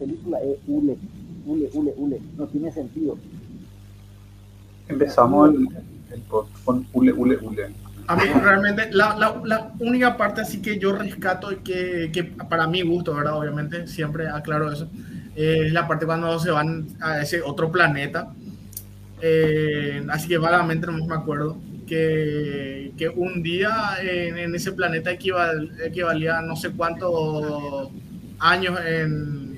película es ule, ule, ule, ule, no tiene sentido. Empezamos el, el con ule, ule, ule. A mí realmente la, la, la, única parte así que yo rescato y que, que para mi gusto, ¿verdad? Obviamente, siempre aclaro eso, eh, es la parte cuando se van a ese otro planeta. Eh, así que vagamente no me acuerdo que, que un día en, en ese planeta equival, equivalía a no sé cuántos años en,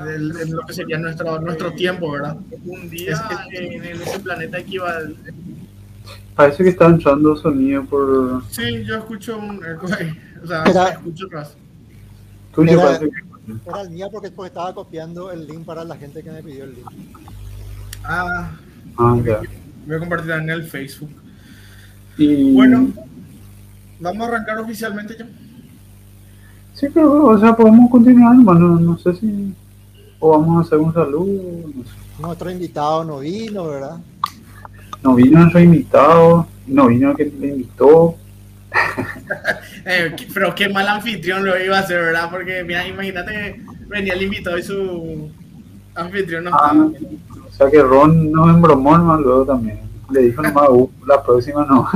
en, en, lo que sería nuestro, nuestro tiempo, ¿verdad? Un día en, en ese planeta equival Parece que está entrando sonido por. Sí, yo escucho un eco ahí. O sea, Era- escucho atrás. Tuyo Era- parece que. Era el mío porque, porque estaba copiando el link para la gente que me pidió el link. Ah, Ah, ya. voy a compartir en el Facebook. Y... Bueno, vamos a arrancar oficialmente ya. Sí, pero, o sea, podemos continuar, hermano. No sé si. O vamos a hacer un saludo. No. Nuestro invitado no vino, ¿verdad? No vino nuestro invitado. No vino el que le invitó. Eh, pero qué mal anfitrión lo iba a hacer, ¿verdad? Porque, mira, imagínate que venía el invitado y su anfitrión no Ah, estaba. o sea que Ron nos embromó nomás luego también. Le dijo nomás, "Uh, la próxima no.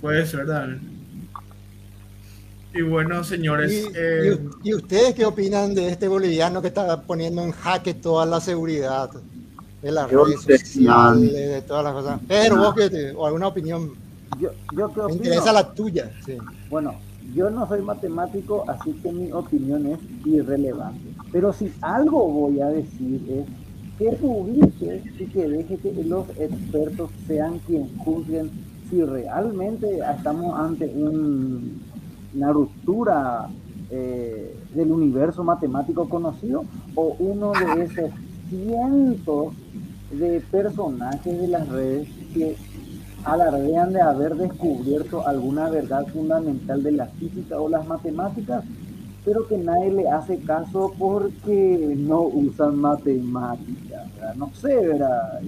Puede ser, ¿verdad? Y bueno, señores, Y, eh, y- y ustedes qué opinan de este boliviano que está poniendo en jaque toda la seguridad de las Yo redes sé, sociales, de todas las cosas? Pero vos, ¿qué te- o alguna opinión, Yo, yo qué me interesa la tuya. Sí. Bueno, yo no soy matemático, así que mi opinión es irrelevante. Pero si algo voy a decir es que publique y que deje que los expertos sean quienes juzguen si realmente estamos ante un- una ruptura eh, del universo matemático conocido o uno de esos cientos de personajes de las redes que alardean de haber descubierto alguna verdad fundamental de la física o las matemáticas, pero que nadie le hace caso porque no usan matemáticas. No sé, ¿verdad?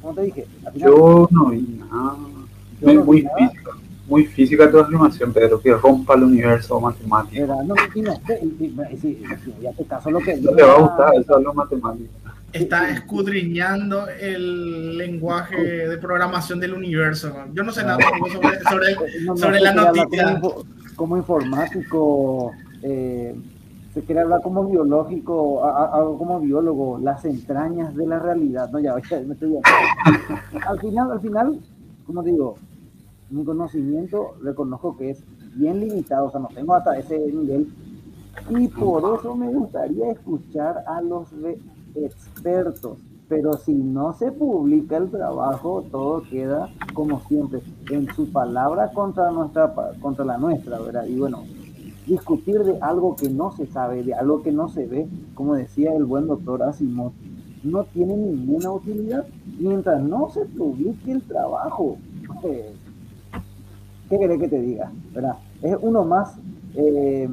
Como te dije, al final- Yo no vi nada. Yo no vi muy nada. Muy física tu afirmación, Pedro, que rompa el universo matemático. ¿verdad? No, ya te caso lo que te va a gustar eso es lo matemático. está escudriñando el lenguaje de programación del universo. Yo no sé nada sobre, sobre el- la noticia. Como, info- como informático, eh, se quiere hablar como biológico, algo como biólogo, las entrañas de la realidad. No, ya, ya me estoy Al final, al final, como digo, mi conocimiento reconozco que es bien limitado, o sea, no tengo hasta ese nivel. Y por eso me gustaría escuchar a los expertos. Pero si no se publica el trabajo, todo queda como siempre, en su palabra contra nuestra contra la nuestra, ¿verdad? Y bueno, discutir de algo que no se sabe, de algo que no se ve, como decía el buen doctor Asimov, no tiene ninguna utilidad mientras no se publique el trabajo. Eh, ¿Qué querés que te diga? ¿verdad? Es uno más eh,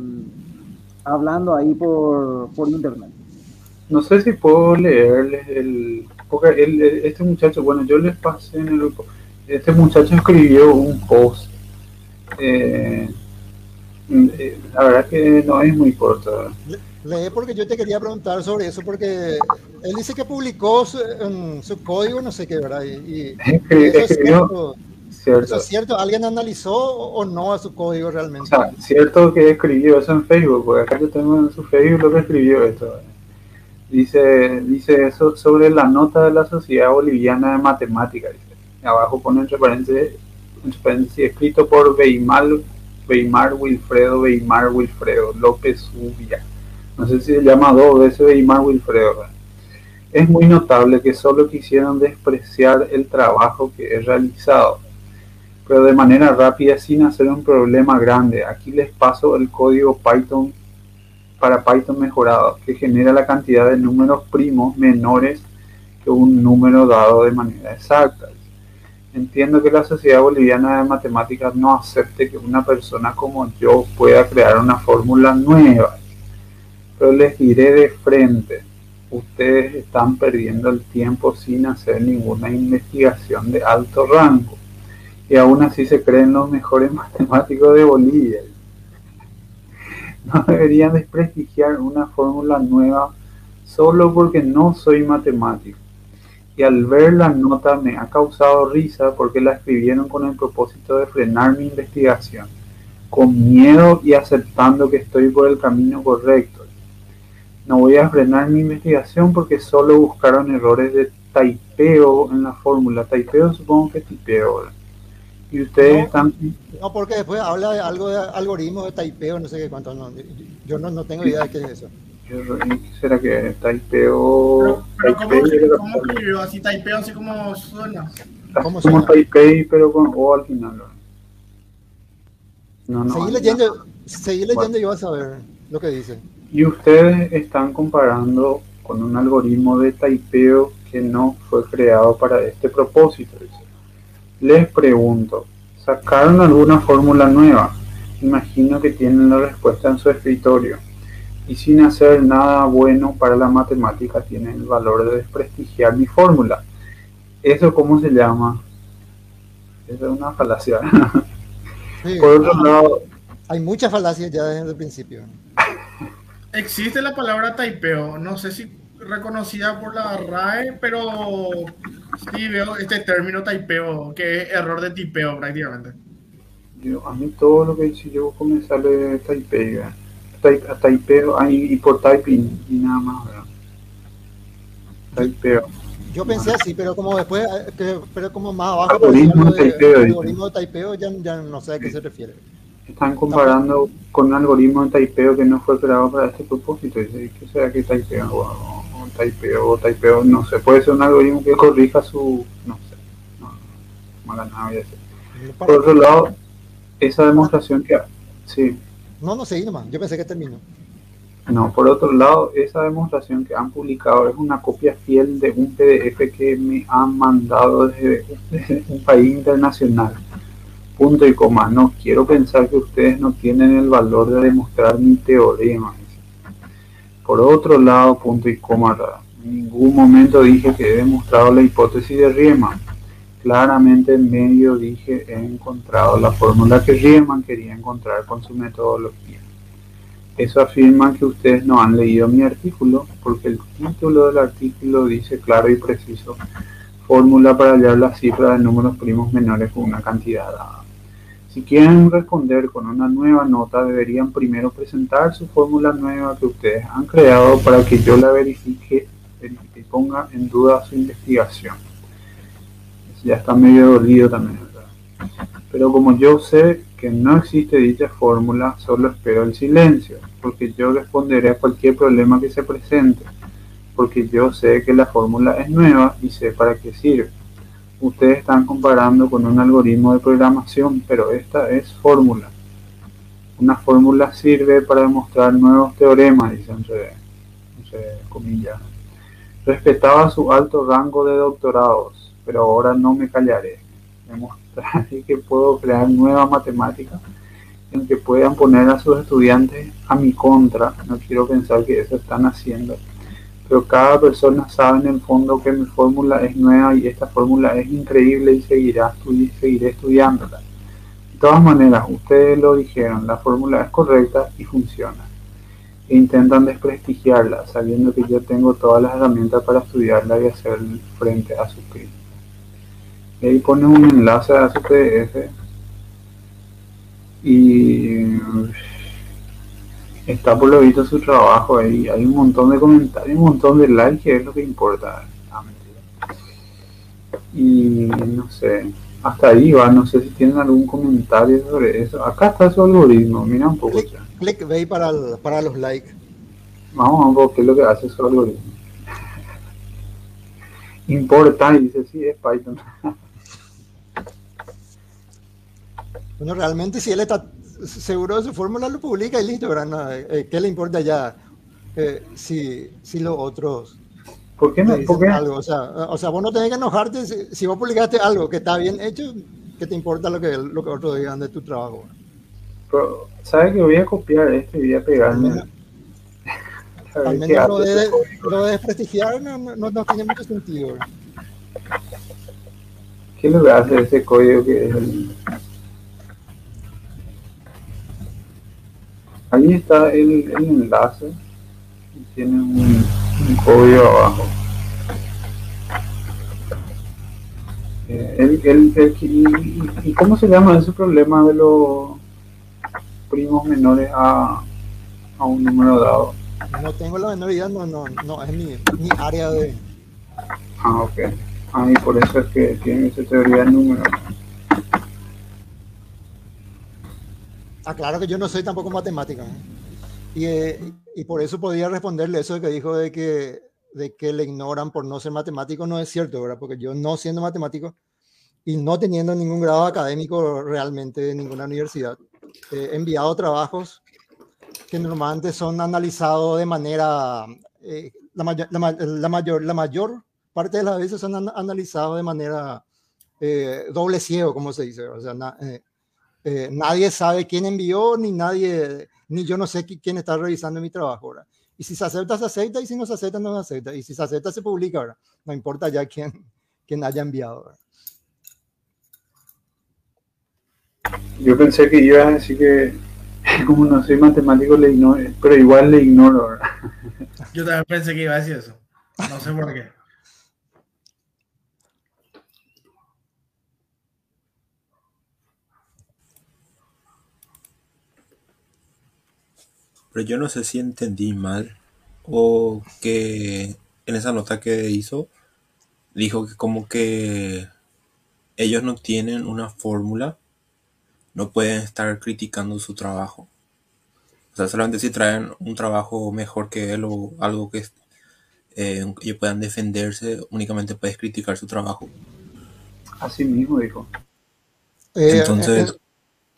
hablando ahí por, por internet. No sé si puedo leerles el. Porque el- el- este muchacho, bueno, yo les pasé en el grupo. Este muchacho escribió un post. eh, eh, la verdad que no es muy corto. Lee porque yo te quería preguntar sobre eso, porque él dice que publicó su, código, no sé qué, ¿verdad? Y, y Escri- eso, es escribió, cierto, eso es cierto, ¿alguien analizó o no a su código O realmente? sea, cierto que escribió eso en Facebook, porque acá yo tengo en su Facebook lo que escribió esto. Dice, dice eso sobre la nota de la Sociedad Boliviana de Matemáticas. Abajo pone entre paréntesis, entre paréntesis, escrito por Weimar, Weimar Wilfredo, Weimar Wilfredo López Ubia. No sé si se llama dos veces Weimar Wilfredo. Es muy notable que solo quisieron despreciar el trabajo que he realizado pero de manera rápida sin hacer un problema grande. Aquí les paso el código Python para Python mejorado, que genera la cantidad de números primos menores que un número dado de manera exacta. Entiendo que la Sociedad Boliviana de Matemáticas no acepte que una persona como yo pueda crear una fórmula nueva, pero les diré de frente, ustedes están perdiendo el tiempo sin hacer ninguna investigación de alto rango y aún así se creen los mejores matemáticos de Bolivia. no deberían desprestigiar una fórmula nueva solo porque no soy matemático. Y al ver la nota me ha causado risa porque la escribieron con el propósito de frenar mi investigación, con miedo y aceptando que estoy por el camino correcto. No voy a frenar mi investigación porque solo buscaron errores de taipeo en la fórmula. Taipeo supongo que tipeo. Y ustedes están... No, porque después habla de algo de algoritmo de taipeo, no sé qué cuánto. yo no, no tengo idea de qué es eso. ¿Qué será que Taipeo? Pero, Taipei, ¿cómo, ¿cómo escribió? Así Taipeo, así como suena. ¿Cómo como Taipei, pero con O al final. No, no. Seguí leyendo, seguí leyendo y vas a ver lo que dice. Y ustedes están comparando con un algoritmo de Taipeo que no fue creado para este propósito. Les pregunto, ¿sacaron alguna fórmula nueva? Imagino que tienen la respuesta en su escritorio y sin hacer nada bueno para la matemática tiene el valor de desprestigiar mi fórmula. ¿Eso cómo se llama? Esa es una falacia. Por otro lado... Hay muchas falacias ya desde el principio. Existe la palabra taipeo, no sé si reconocida por la RAE, pero sí veo este término taipeo, que es error de tipeo prácticamente. Yo, a mí todo lo que dice yo me sale taipeo taipeo y por typing y nada más, Taipeo. Yo pensé así, pero como después, eh, pero como más abajo, algoritmo de, taipeo, algoritmo de taipeo ya, ya, no sé a qué se refiere. Están comparando con un algoritmo de taipeo que no fue creado para este propósito. Dice, ¿qué será que taipeo? O, taipeo, o taipeo, no sé, puede ser un algoritmo que corrija su, no sé, no, mala nada, Por otro lado, esa demostración que, sí, no, no seguí nomás. Yo pensé que terminó. No, por otro lado, esa demostración que han publicado es una copia fiel de un PDF que me han mandado desde, un país internacional. Punto y coma. No quiero pensar que ustedes no tienen el valor de demostrar mi teorema. Por otro lado, punto y coma. En ningún momento dije que he demostrado la hipótesis de Riemann. Claramente en medio dije he encontrado la fórmula que Riemann quería encontrar con su metodología. Eso afirma que ustedes no han leído mi artículo porque el título del artículo dice claro y preciso fórmula para hallar la cifra de números primos menores con una cantidad dada. Si quieren responder con una nueva nota, deberían primero presentar su fórmula nueva que ustedes han creado para que yo la verifique, y ponga en duda su investigación ya está medio dolido también. Pero como yo sé que no existe dicha fórmula, solo espero el silencio, porque yo responderé a cualquier problema que se presente, porque yo sé que la fórmula es nueva y sé para qué sirve. Ustedes están comparando con un algoritmo de programación, pero esta es fórmula. Una fórmula sirve para demostrar nuevos teoremas, dice entre, entre comillas. Respetaba su alto rango de doctorados, pero ahora no me callaré. Demostraré que puedo crear nuevas matemáticas en que puedan poner a sus estudiantes a mi contra. No quiero pensar que eso están haciendo. Pero cada persona sabe en el fondo que mi fórmula es nueva y esta fórmula es increíble y seguirá, seguiré estudiándola. De todas maneras, ustedes lo dijeron, la fórmula es correcta y funciona. E intentan desprestigiarla, sabiendo que yo tengo todas las herramientas para estudiarla y hacer frente a sus críticas. Y ahí pones un enlace a su PDF y está por lo visto su trabajo ahí. Hay un montón de comentarios, un montón de likes, que es lo que importa. Y no sé, hasta ahí va. No sé si tienen algún comentario sobre eso. Acá está su algoritmo, mira un poco. Click, ve para, para los likes. Vamos a ver qué es lo que hace su algoritmo. Importa, y dice, sí, es Python. Bueno, realmente si él está seguro de su fórmula, lo publica y listo, ¿verdad? Eh, ¿Qué le importa ya eh, si, si los otros... ¿Por qué no? Algo? O, sea, o sea, vos no tenés que enojarte si, vos publicaste algo que está bien hecho, ¿qué te importa lo que, lo que otros digan de tu trabajo? Pero, ¿sabes que voy a copiar esto y voy a pegarme? Al menos, lo, de, lo de desprestigiar no, no, no, tiene mucho sentido. ¿Qué que hace ese código que es el... Ahí está el, el enlace. Tiene un, un código abajo. Eh, el, el, el- y, y cómo se llama ese problema de los primos menores a, a un número dado? No tengo la menor idea, no, no, no es mi, mi área de. Ah, ok. Ah, y por eso es que tiene esa teoría de números. Aclaro que yo no soy tampoco matemática. ¿eh? Y, eh, y por eso podía responderle eso que dijo de que, de que le ignoran por no ser matemático, no es cierto, ¿verdad? Porque yo no siendo matemático y no teniendo ningún grado académico realmente de ninguna universidad, he enviado trabajos que normalmente son analizados de manera, eh, la, mayor, la, ma- la mayor, la mayor parte de las veces son an- analizados de manera doble ciego, como se dice, o eh, nadie sabe quién envió, ni nadie, ni yo no sé qui- quién está revisando mi trabajo, ¿verdad? Y si se acepta, se acepta, y si no se acepta, no se acepta. Y si se acepta, se publica, ¿verdad? No importa ya quién, quién haya enviado, ¿verdad? Yo pensé que ibas a decir que como no soy matemático le ignoro, pero igual le ignoro. ¿verdad? Yo también pensé que iba a decir eso. No sé por qué. Pero yo no sé si entendí mal o que en esa nota que hizo dijo que como que ellos no tienen una fórmula, no pueden estar criticando su trabajo. O sea, solamente si traen un trabajo mejor que él o algo que eh, ellos puedan defenderse, únicamente puedes criticar su trabajo. Así mismo dijo. Eh, Entonces, eh,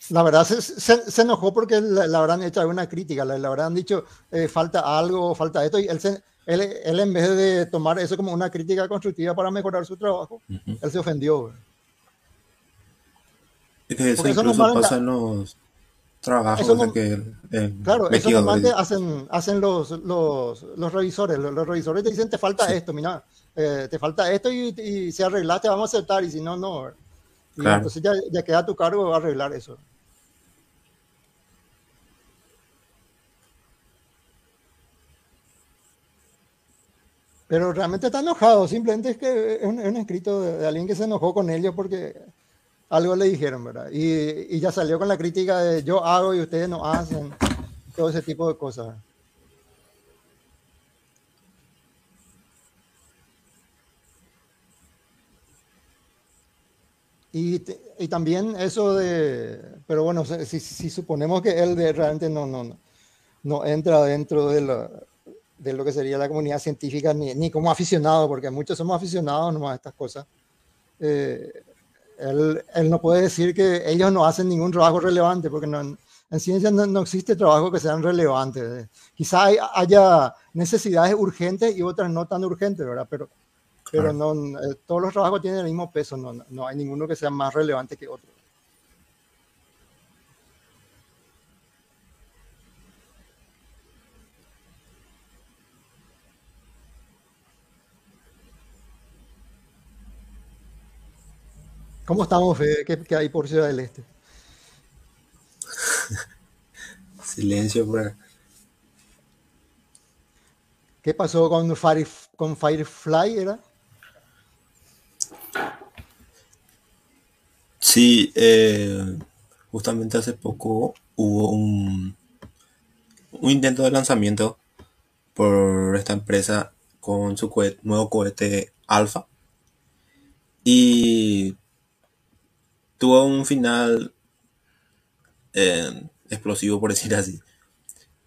la verdad se, se, se enojó porque le, le habrán hecho alguna crítica, le, le habrán dicho eh, falta algo, falta esto, y él, se, él, él, en vez de tomar eso como una crítica constructiva para mejorar su trabajo, uh -huh. él se ofendió. Es que eso incluso eso pasa en los trabajos eso no, que eh, claro, eso normalmente hacen, hacen los, los, los revisores, los, los, revisores te dicen te falta sí. esto, mira, eh, te falta esto y, y si arreglaste vamos a aceptar y si no, no. Claro. entonces ya, ya queda a tu cargo arreglar eso. Pero realmente está enojado, simplemente es que es un, es un escrito de, alguien que se enojó con ellos porque algo le dijeron, ¿verdad? Y, ya salió con la crítica de yo hago y ustedes no hacen, todo ese tipo de cosas. Y, también eso de, pero bueno, si, suponemos que él de, realmente no, no, no entra dentro de, la, de, lo que sería la comunidad científica, ni, ni, como aficionado, porque muchos somos aficionados nomás a estas cosas. Eh, él, él, no puede decir que ellos no hacen ningún trabajo relevante, porque no, en ciencia no, no, existe trabajo que sean relevantes. Quizá hay, haya necesidades urgentes y otras no tan urgentes, ¿verdad? Pero, pero no, eh, todos los trabajos tienen el mismo peso, no, no hay ninguno que sea más relevante que otro. ¿Cómo estamos, Fede? ¿Qué, ¿Qué, hay por Ciudad del Este? Silencio, por ¿Qué pasó con, Fire, con Firefly? ¿Era? Sí, eh, justamente hace poco hubo un, un intento de lanzamiento por esta empresa con su cohete, nuevo cohete Alpha. Y tuvo un final eh, explosivo, por decir así.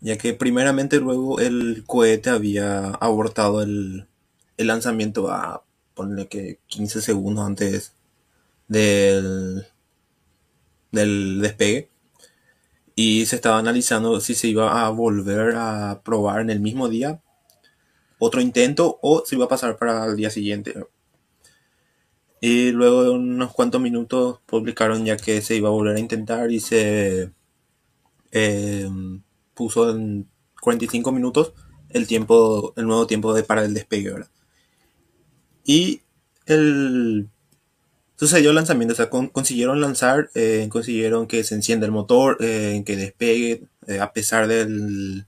Ya que primeramente luego el cohete había abortado el, lanzamiento a ponerle que 15 segundos antes del, del despegue. Y se estaba analizando si se iba a volver a probar en el mismo día otro intento o si iba a pasar para el día siguiente. Y luego de unos cuantos minutos publicaron ya que se iba a volver a intentar y se eh, puso en 45 minutos el tiempo, el nuevo tiempo de para el despegue, ¿verdad? Y el, sucedió el lanzamiento, o sea, consiguieron lanzar, eh, consiguieron que se encienda el motor, eh, que despegue, a pesar del,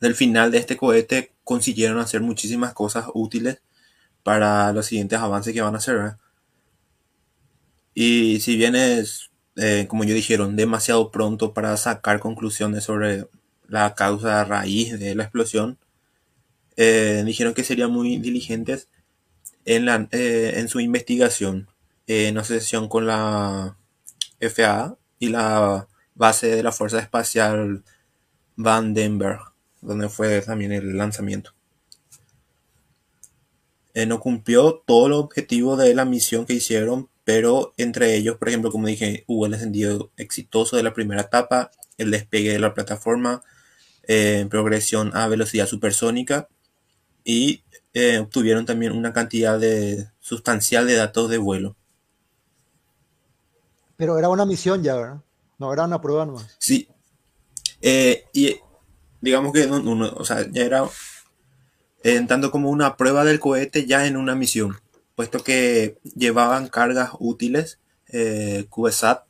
del final de este cohete, consiguieron hacer muchísimas cosas útiles para los siguientes avances que van a hacer. Y si bien es, como yo dijeron, demasiado pronto para sacar conclusiones sobre la causa raíz de la explosión, dijeron que serían muy diligentes en, la, eh, en su investigación en asociación con la FAA y la base de la Fuerza Espacial Vandenberg, donde fue también el lanzamiento. Eh, no cumplió todo el objetivo de la misión que hicieron, pero entre ellos, por ejemplo, como dije, hubo el encendido exitoso de la primera etapa, el despegue de la plataforma, eh, progresión a velocidad supersónica y eh, obtuvieron también una cantidad de, sustancial de datos de vuelo. Pero era una misión ya, ¿verdad? No era una prueba nomás. Sí. Eh, y digamos que o sea, ya era eh, tanto como una prueba del cohete ya en una misión, puesto que llevaban cargas útiles, eh, CubeSat,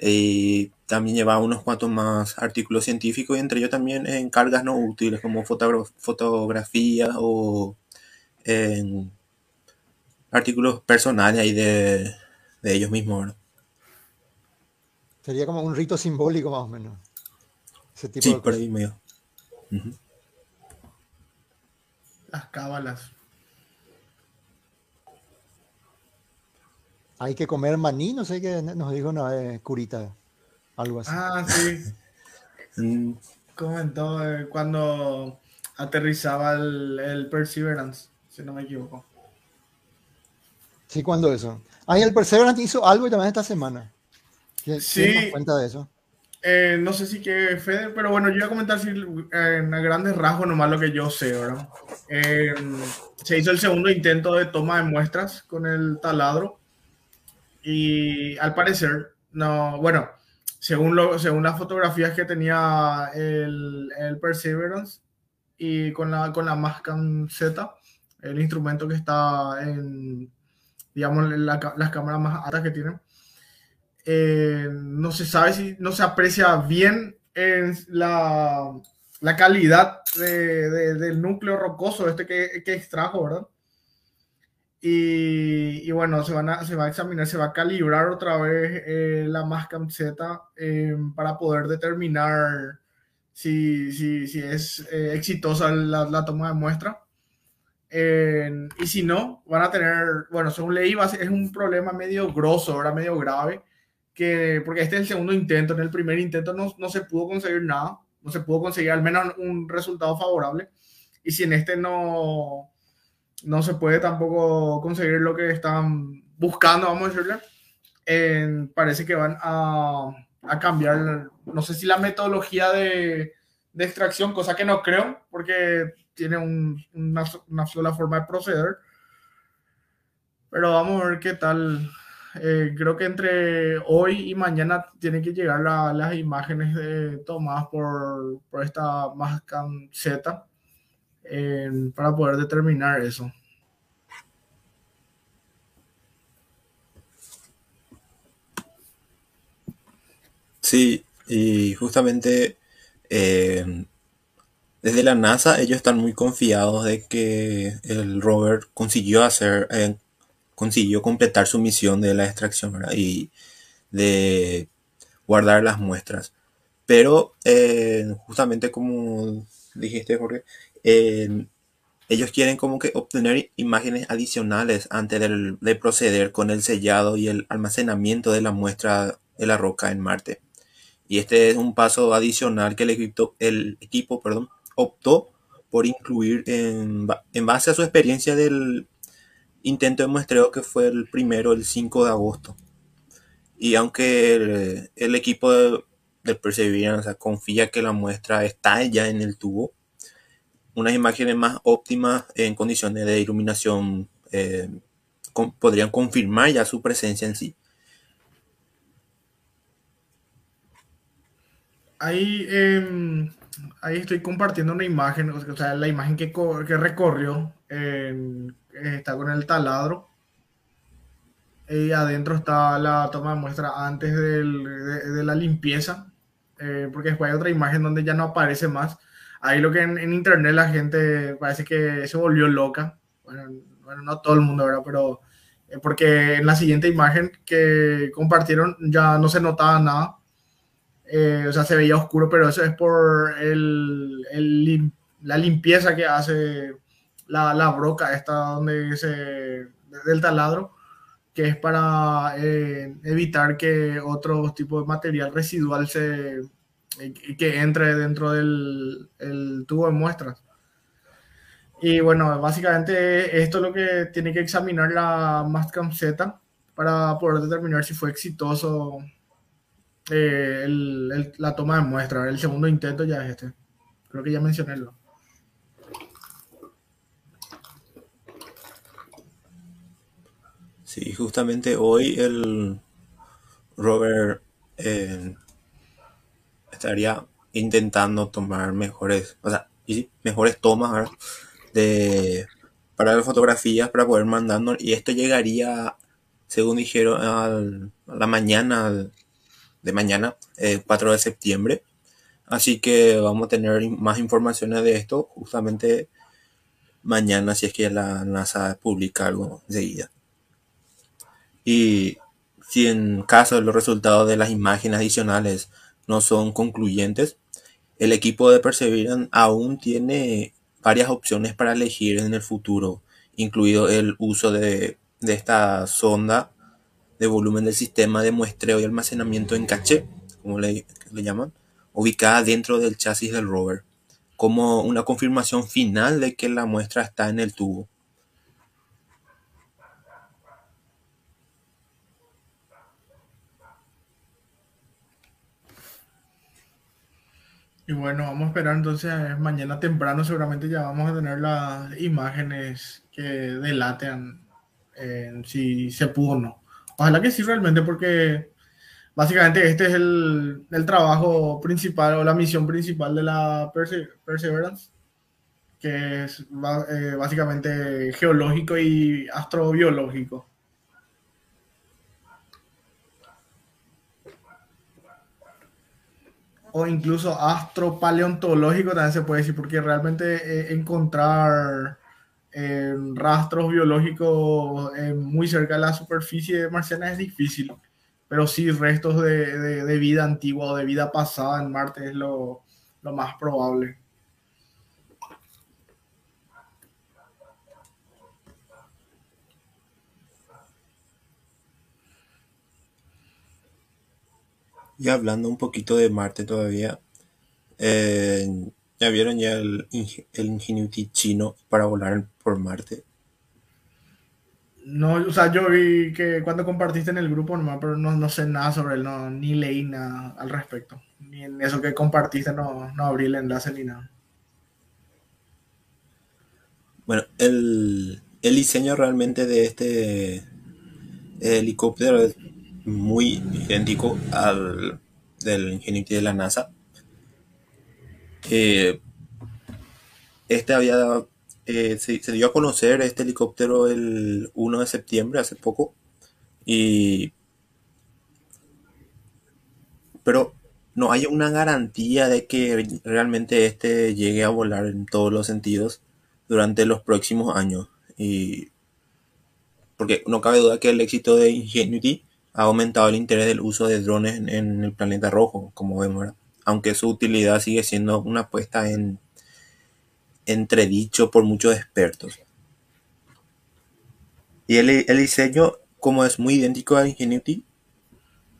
y también llevaba unos cuantos más artículos científicos y entre ellos también en cargas no útiles como fotografía o en artículos personales ahí de, ellos mismos. Sería como un rito simbólico más o menos. Ese tipo sí, por ahí medio. Las cábalas. Hay que comer maní, no sé qué nos dijo una vez Curita, algo así. Ah, sí. Mm. Comentó eh, cuando aterrizaba el, Perseverance, si no me equivoco. Sí, ¿cuándo eso? Ah, y el Perseverance hizo algo también esta semana. sí. cuenta de eso? Eh, no sé si que Fede, pero bueno, yo voy a comentar en grandes rasgos nomás lo que yo sé, ¿verdad? Eh, se hizo el segundo intento de toma de muestras con el taladro y al parecer, no, bueno, según, lo, según las fotografías que tenía el, el Perseverance y con la, con la Mascam Z, el instrumento que está en, digamos, las cámaras más altas que tienen, eh, no se sabe si no se aprecia bien en la, la calidad de, del núcleo rocoso este que, que extrajo, ¿verdad? Y, bueno, se, van a, se va a examinar, se va a calibrar otra vez eh, la Mascam Z eh, para poder determinar si, si, si es eh, exitosa la, la, toma de muestra. y si no, van a tener, bueno, según leí, es un problema medio grosso, ahora medio grave, que, porque este es el segundo intento, en el primer intento no, no se pudo conseguir nada, no se pudo conseguir al menos un resultado favorable. Y si en este no, no se puede tampoco conseguir lo que están buscando, vamos a decirle. parece que van a, a, cambiar, no sé si la metodología de, de, extracción, cosa que no creo, porque tiene una, una, sola forma de proceder. Pero vamos a ver qué tal. Eh, creo que entre hoy y mañana tienen que llegar las imágenes de, tomadas por, por esta Mascam Z para poder determinar eso. Sí, y justamente eh, desde la NASA ellos están muy confiados de que el rover consiguió hacer, eh, consiguió completar su misión de la extracción y de guardar las muestras. Pero eh, justamente como dijiste, Jorge, ellos quieren como que obtener imágenes adicionales antes de proceder con el sellado y el almacenamiento de la muestra de la roca en Marte. Y este es un paso adicional que el equipo, el equipo perdón, optó por incluir en, base a su experiencia del intento de muestreo que fue el primero, el 5 de agosto. Y aunque el, equipo de, Perseverance confía que la muestra está ya en el tubo, unas imágenes más óptimas en condiciones de iluminación eh, podrían confirmar ya su presencia en sí. Ahí, em, ahí estoy compartiendo una imagen, o sea, la imagen que, que recorrió está con el taladro. y adentro está la toma de muestra antes de, la limpieza, eh, porque después hay otra imagen donde ya no aparece más. Ahí lo que en, internet la gente parece que se volvió loca. Bueno, bueno no todo el mundo, ¿verdad? Pero eh, porque en la siguiente imagen que compartieron ya no se notaba nada. Eh, o sea, se veía oscuro, pero eso es por el, la limpieza que hace la, la broca esta donde se del taladro que es para eh, evitar que otro tipo de material residual se que entre dentro del el tubo de muestras. Y bueno, básicamente esto es lo que tiene que examinar la Mastcam Z para poder determinar si fue exitoso eh, el, la toma de muestra. El segundo intento ya es este. Creo que ya mencioné. Sí, justamente hoy el Robert eh, estaría intentando tomar mejores, o sea, mejores tomas de para las fotografías para poder mandarnos y esto llegaría, según dijeron, al, a la mañana de mañana, el 4 de septiembre. Así que vamos a tener más informaciones de esto justamente mañana si es que la NASA publica algo enseguida. Y si en caso de los resultados de las imágenes adicionales no son concluyentes, el equipo de Perseverance aún tiene varias opciones para elegir en el futuro, incluido el uso de, esta sonda de volumen del sistema de muestreo y almacenamiento en caché, como le llaman, ubicada dentro del chasis del rover, como una confirmación final de que la muestra está en el tubo. Y bueno, vamos a esperar entonces mañana temprano seguramente ya vamos a tener las imágenes que delaten eh, si se pudo o no. Ojalá que sí realmente porque básicamente este es el, el trabajo principal o la misión principal de la Perse Perseverance, que es eh, básicamente geológico y astrobiológico. O incluso astropaleontológico también se puede decir, porque realmente eh, encontrar eh, rastros biológicos eh, muy cerca de la superficie marciana es difícil, pero sí restos de, de, de, vida antigua o de vida pasada en Marte es lo, lo más probable. Y hablando un poquito de Marte todavía, eh, ¿ya vieron ya el, el, Ingenuity chino para volar por Marte? No, o sea, yo vi que cuando compartiste en el grupo nomás, pero no, no sé nada sobre él, no, ni leí nada al respecto. Ni en eso que compartiste no, no abrí el enlace ni nada. Bueno, el, el diseño realmente de este helicóptero es muy idéntico al del Ingenuity de la NASA. Este había eh, se, se, dio a conocer este helicóptero el 1 de septiembre, hace poco. Y. Pero no hay una garantía de que realmente este llegue a volar en todos los sentidos durante los próximos años. Y. Porque no cabe duda que el éxito de Ingenuity ha aumentado el interés del uso de drones en, el planeta rojo, como vemos, ¿verdad? aunque su utilidad sigue siendo una apuesta en entredicho por muchos expertos. Y el, el diseño, como es muy idéntico a Ingenuity,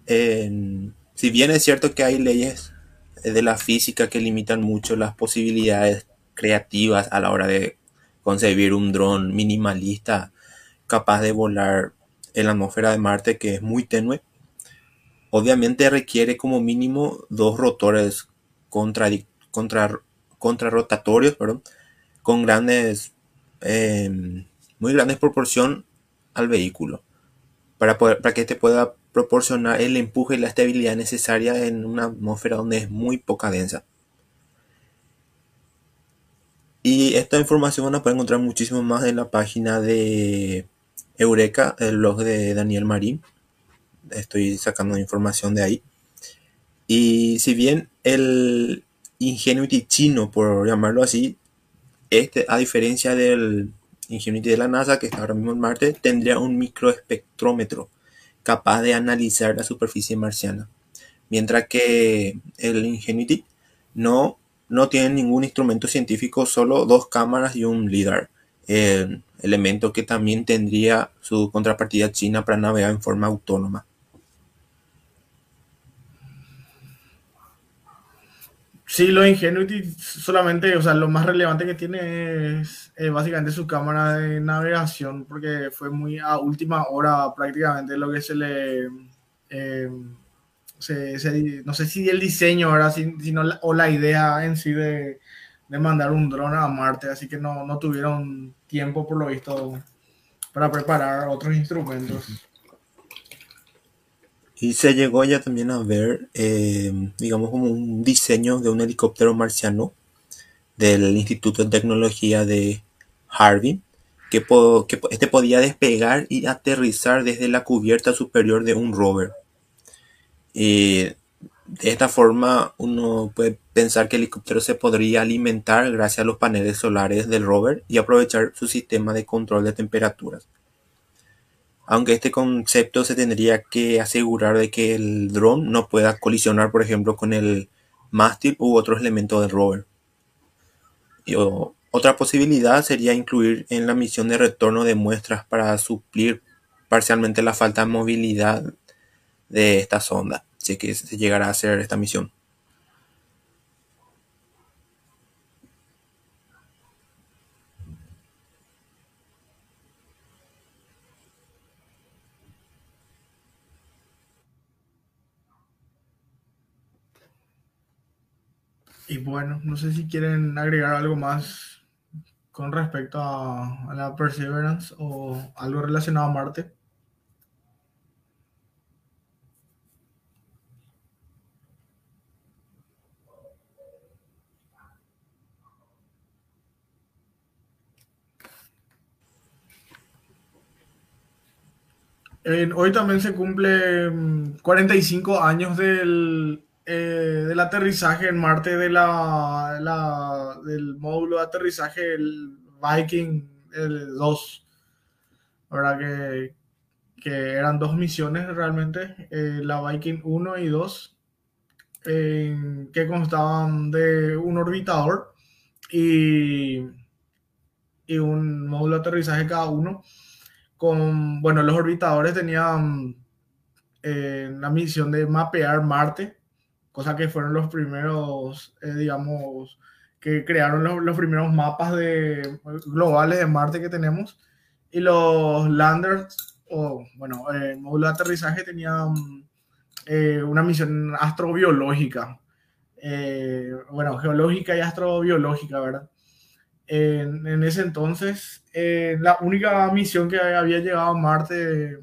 si bien es cierto que hay leyes de la física que limitan mucho las posibilidades creativas a la hora de concebir un dron minimalista capaz de volar en la atmósfera de Marte que es muy tenue, obviamente requiere como mínimo dos rotores contra, contra, contrarrotatorios con grandes, eh, muy grandes proporción al vehículo para, que este pueda proporcionar el empuje y la estabilidad necesaria en una atmósfera donde es muy poca densa. Y esta información van a encontrar muchísimo más en la página de Eureka, el blog de Daniel Marín. Estoy sacando información de ahí. Y si bien el Ingenuity chino, por llamarlo así, a diferencia del Ingenuity de la NASA, que está ahora mismo en Marte, tendría un microespectrómetro capaz de analizar la superficie marciana. Mientras que el Ingenuity no, no tiene ningún instrumento científico, solo dos cámaras y un LIDAR. El elemento que también tendría su contrapartida china para navegar en forma autónoma. Sí, lo Ingenuity solamente, o sea, lo más relevante que tiene es básicamente su cámara de navegación, porque fue muy a última hora prácticamente lo que se le... Eh, no sé si el diseño ahora, sino o la idea en sí de, de mandar un dron a Marte, así que no, no tuvieron tiempo por lo visto para preparar otros instrumentos. Y se llegó ya también a ver, eh, digamos, como un diseño de un helicóptero marciano del Instituto de Tecnología de Harbin, que, que este podía despegar y aterrizar desde la cubierta superior de un rover. Y de esta forma uno puede pensar que el helicóptero se podría alimentar gracias a los paneles solares del rover y aprovechar su sistema de control de temperaturas aunque este concepto se tendría que asegurar de que el dron no pueda colisionar, por ejemplo, con el mástil u otros elementos del rover. otra posibilidad sería incluir en la misión de retorno de muestras para suplir parcialmente la falta de movilidad de esta sonda, que se llegará a hacer esta misión. Y bueno, no sé si quieren agregar algo más con respecto a, la Perseverance o algo relacionado a Marte. Hoy también se cumple 45 mm, años del eh, del aterrizaje en Marte de la, del módulo de aterrizaje el Viking el 2, ¿verdad? Que, que eran dos misiones realmente, eh, la Viking 1 y 2, que constaban de un orbitador y, y un módulo de aterrizaje cada uno. Con, bueno, los orbitadores tenían eh, la misión de mapear Marte cosa que fueron los primeros, eh, digamos, que crearon los, primeros mapas globales de Marte que tenemos. Y los landers, o bueno, el módulo de aterrizaje tenían eh, una misión astrobiológica. Eh, bueno, geológica y astrobiológica, ¿verdad? En, en ese entonces, la única misión que había llegado a Marte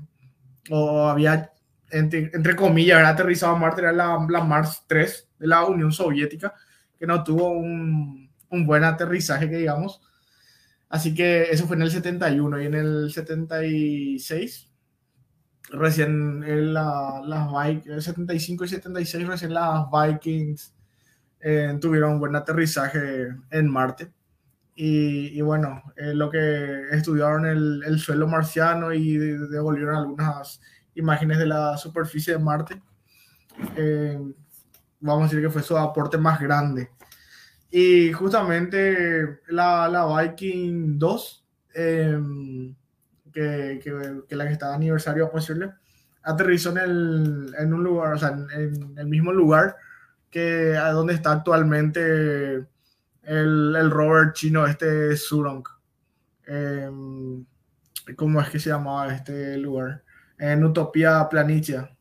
o había entre, comillas, era aterrizado a Marte, era la, Mars 3 de la Unión Soviética, que no tuvo un, un, buen aterrizaje, que digamos. Así que eso fue en el 71 y en el 76, recién en la, las el 75 y 76, recién las Vikings eh, tuvieron un buen aterrizaje en Marte. Y, y bueno, eh, lo que estudiaron el, el suelo marciano y devolvieron algunas imágenes de la superficie de Marte. Eh, vamos a decir que fue su aporte más grande. Y justamente la, la Viking 2, em, que, que, la que está de aniversario, vamos a decirle, aterrizó en, el, en un lugar, o sea, en, el mismo lugar que a donde está actualmente el, el rover chino, este Surong. Em, ¿Cómo es que se llamaba este lugar? en Utopía Planitia.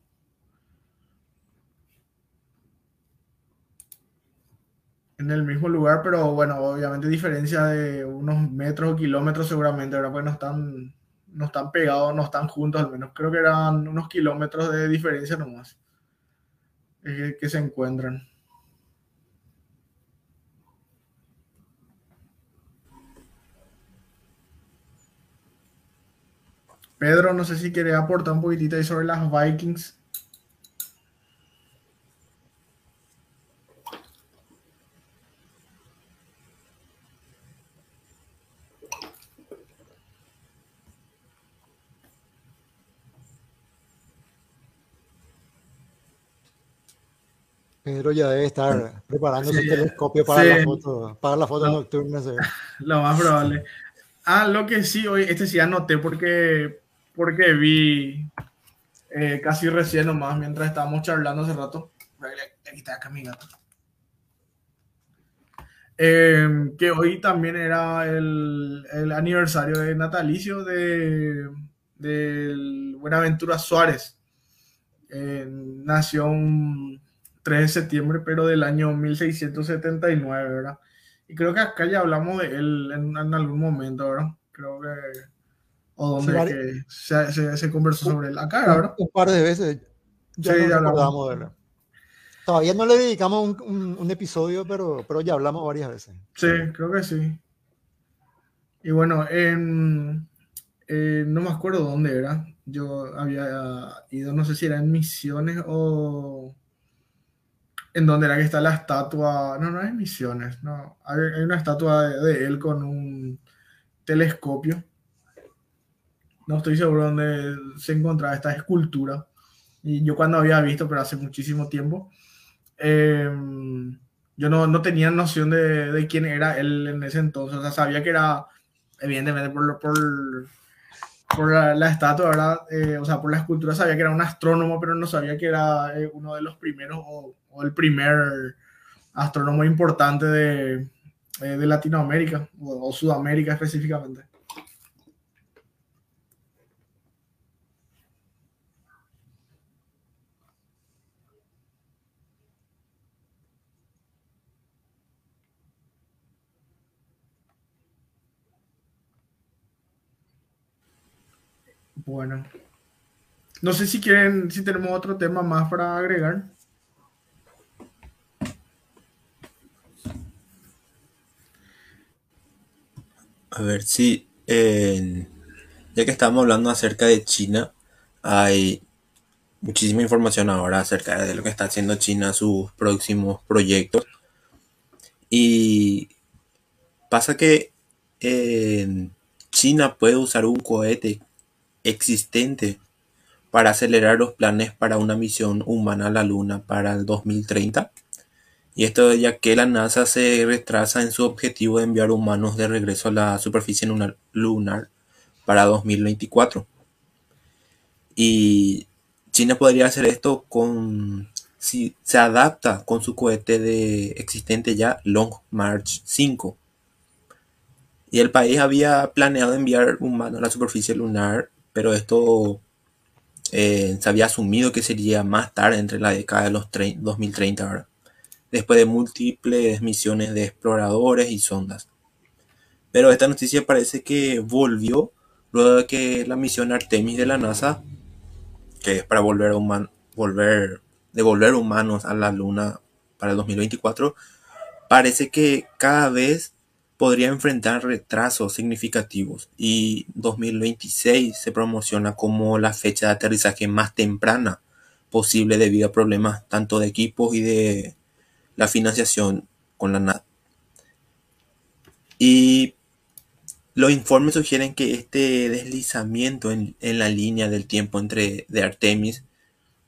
En el mismo lugar, pero bueno, obviamente diferencia de unos metros o kilómetros seguramente, ahora pues no están, no están pegados, no están juntos, al menos creo que eran unos kilómetros de diferencia nomás que se encuentran. Pedro, no sé si quiere aportar un poquitito ahí sobre las Vikings. Pedro ya debe estar preparando su telescopio para la foto, para la foto nocturna. Lo más probable. Ah, lo que sí, hoy, este sí anoté porque, porque vi eh, casi recién nomás mientras estábamos charlando hace rato. Acá mi gato. Em, que hoy también era el, el aniversario de natalicio de, de Buenaventura Suárez. Eh, nació un 3 de septiembre, pero del año 1679, ¿verdad? Y creo que acá ya hablamos de él en, algún momento, ¿verdad? Creo que... O donde se, se, conversó sobre él. Acá, ¿verdad? Un par de veces. Ya sí, ya hablamos de él. Todavía no le dedicamos un, un, episodio, pero, pero ya hablamos varias veces. Sí, creo que sí. Y bueno, en, no me acuerdo dónde era. Yo había ido, no sé si era en Misiones o en donde era que está la estatua, no, no es Misiones, no, hay, una estatua de, él con un telescopio. No estoy seguro dónde se encontraba esta escultura. Y yo cuando había visto, pero hace muchísimo tiempo, em, yo no, no, tenía noción de, de, quién era él en ese entonces. O sea, sabía que era, evidentemente, por, por, por la, estatua, ¿verdad? Eh, o sea, por la escultura sabía que era un astrónomo, pero no sabía que era eh, uno de los primeros o o el primer astrónomo importante de, eh, de Latinoamérica o, Sudamérica específicamente. Bueno. No sé si quieren, si tenemos otro tema más para agregar. A ver si, ya que estamos hablando acerca de China, hay muchísima información ahora acerca de lo que está haciendo China, sus próximos proyectos. Y pasa que China puede usar un cohete existente para acelerar los planes para una misión humana a la Luna para el 2030. Y esto ya que la NASA se retrasa en su objetivo de enviar humanos de regreso a la superficie lunar, para 2024. Y China podría hacer esto con si se adapta con su cohete de existente ya Long March 5. Y el país había planeado enviar humanos a la superficie lunar, pero esto eh, se había asumido que sería más tarde, entre la década de los 2030. ¿verdad? después de múltiples misiones de exploradores y sondas. Pero esta noticia parece que volvió luego de que la misión Artemis de la NASA, que es para volver, a volver devolver humanos a la Luna para el 2024, parece que cada vez podría enfrentar retrasos significativos y 2026 se promociona como la fecha de aterrizaje más temprana posible debido a problemas tanto de equipos y de la financiación con la NAD. Y los informes sugieren que este deslizamiento en, la línea del tiempo entre Artemis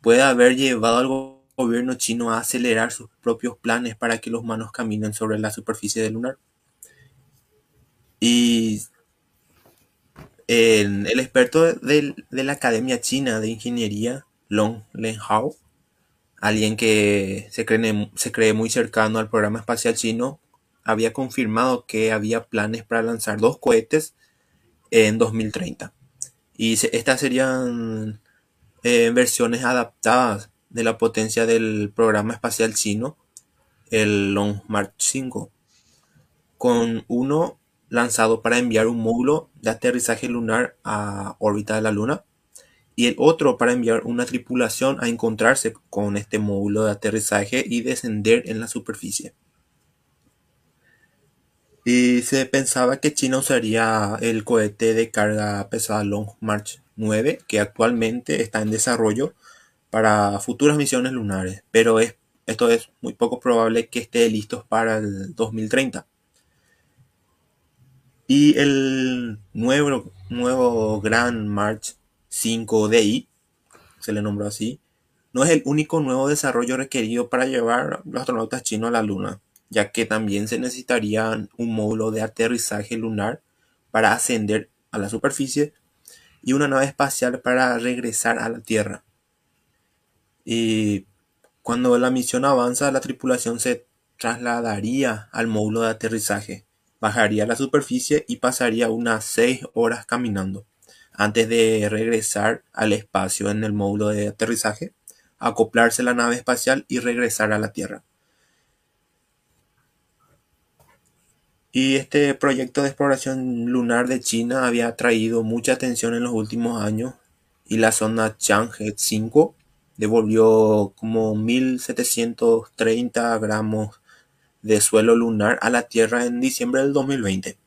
puede haber llevado al gobierno chino a acelerar sus propios planes para que los humanos caminen sobre la superficie del lunar. Y el, experto de, de, la Academia China de Ingeniería, Long Lenhao, alguien que se cree, se cree muy cercano al programa espacial chino, había confirmado que había planes para lanzar dos cohetes en 2030. Y estas serían eh, versiones adaptadas de la potencia del programa espacial chino, el Long March 5, con uno lanzado para enviar un módulo de aterrizaje lunar a órbita de la Luna y el otro para enviar una tripulación a encontrarse con este módulo de aterrizaje y descender en la superficie. Y se pensaba que China usaría el cohete de carga pesada Long March 9, que actualmente está en desarrollo para futuras misiones lunares, pero es, esto es muy poco probable que esté listo para el 2030. Y el nuevo, nuevo Grand March 5DI, se le nombró así, no es el único nuevo desarrollo requerido para llevar los astronautas chinos a la Luna, ya que también se necesitaría un módulo de aterrizaje lunar para ascender a la superficie y una nave espacial para regresar a la Tierra. Y cuando la misión avanza, la tripulación se trasladaría al módulo de aterrizaje, bajaría la superficie y pasaría unas 6 horas caminando antes de regresar al espacio en el módulo de aterrizaje, acoplarse a la nave espacial y regresar a la Tierra. Y este proyecto de exploración lunar de China había traído mucha atención en los últimos años y la sonda Chang'e 5 devolvió como 1730 gramos de suelo lunar a la Tierra en diciembre del 2020.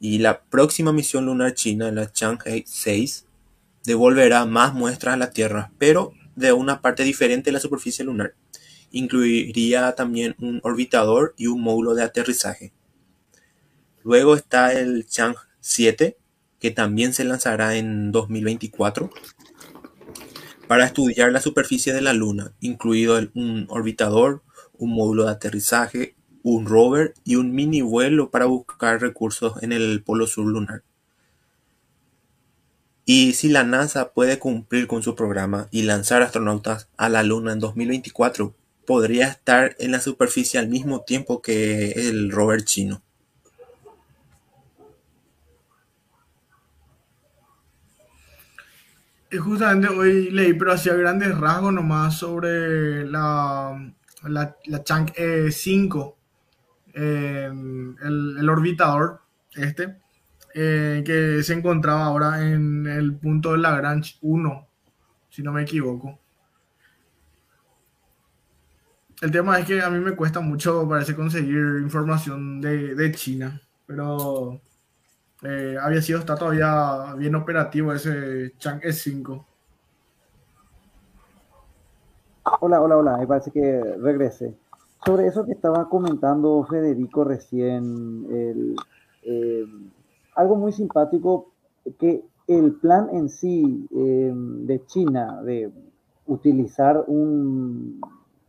Y la próxima misión lunar china, la Chang'e 6, devolverá más muestras a la Tierra, pero de una parte diferente de la superficie lunar. Incluiría también un orbitador y un módulo de aterrizaje. Luego está el Chang 7, que también se lanzará en 2024 para estudiar la superficie de la Luna, incluido un orbitador, un módulo de aterrizaje, un rover y un mini vuelo para buscar recursos en el polo sur lunar. Y si la NASA puede cumplir con su programa y lanzar astronautas a la Luna en 2024, podría estar en la superficie al mismo tiempo que el rover chino. Justamente hoy leí, pero hacía grandes rasgos nomás sobre la, la, la Chang 5, eh, el, orbitador este, eh, que se encontraba ahora en el punto de Lagrange 1, si no me equivoco. El tema es que a mí me cuesta mucho, parece, conseguir información de, de China, pero eh, había sido, está todavía bien operativo ese Chang S5. Hola, hola, hola, me parece que regrese. Sobre eso que estaba comentando Federico recién, eh, algo muy simpático, que el plan en sí eh, de China de utilizar un,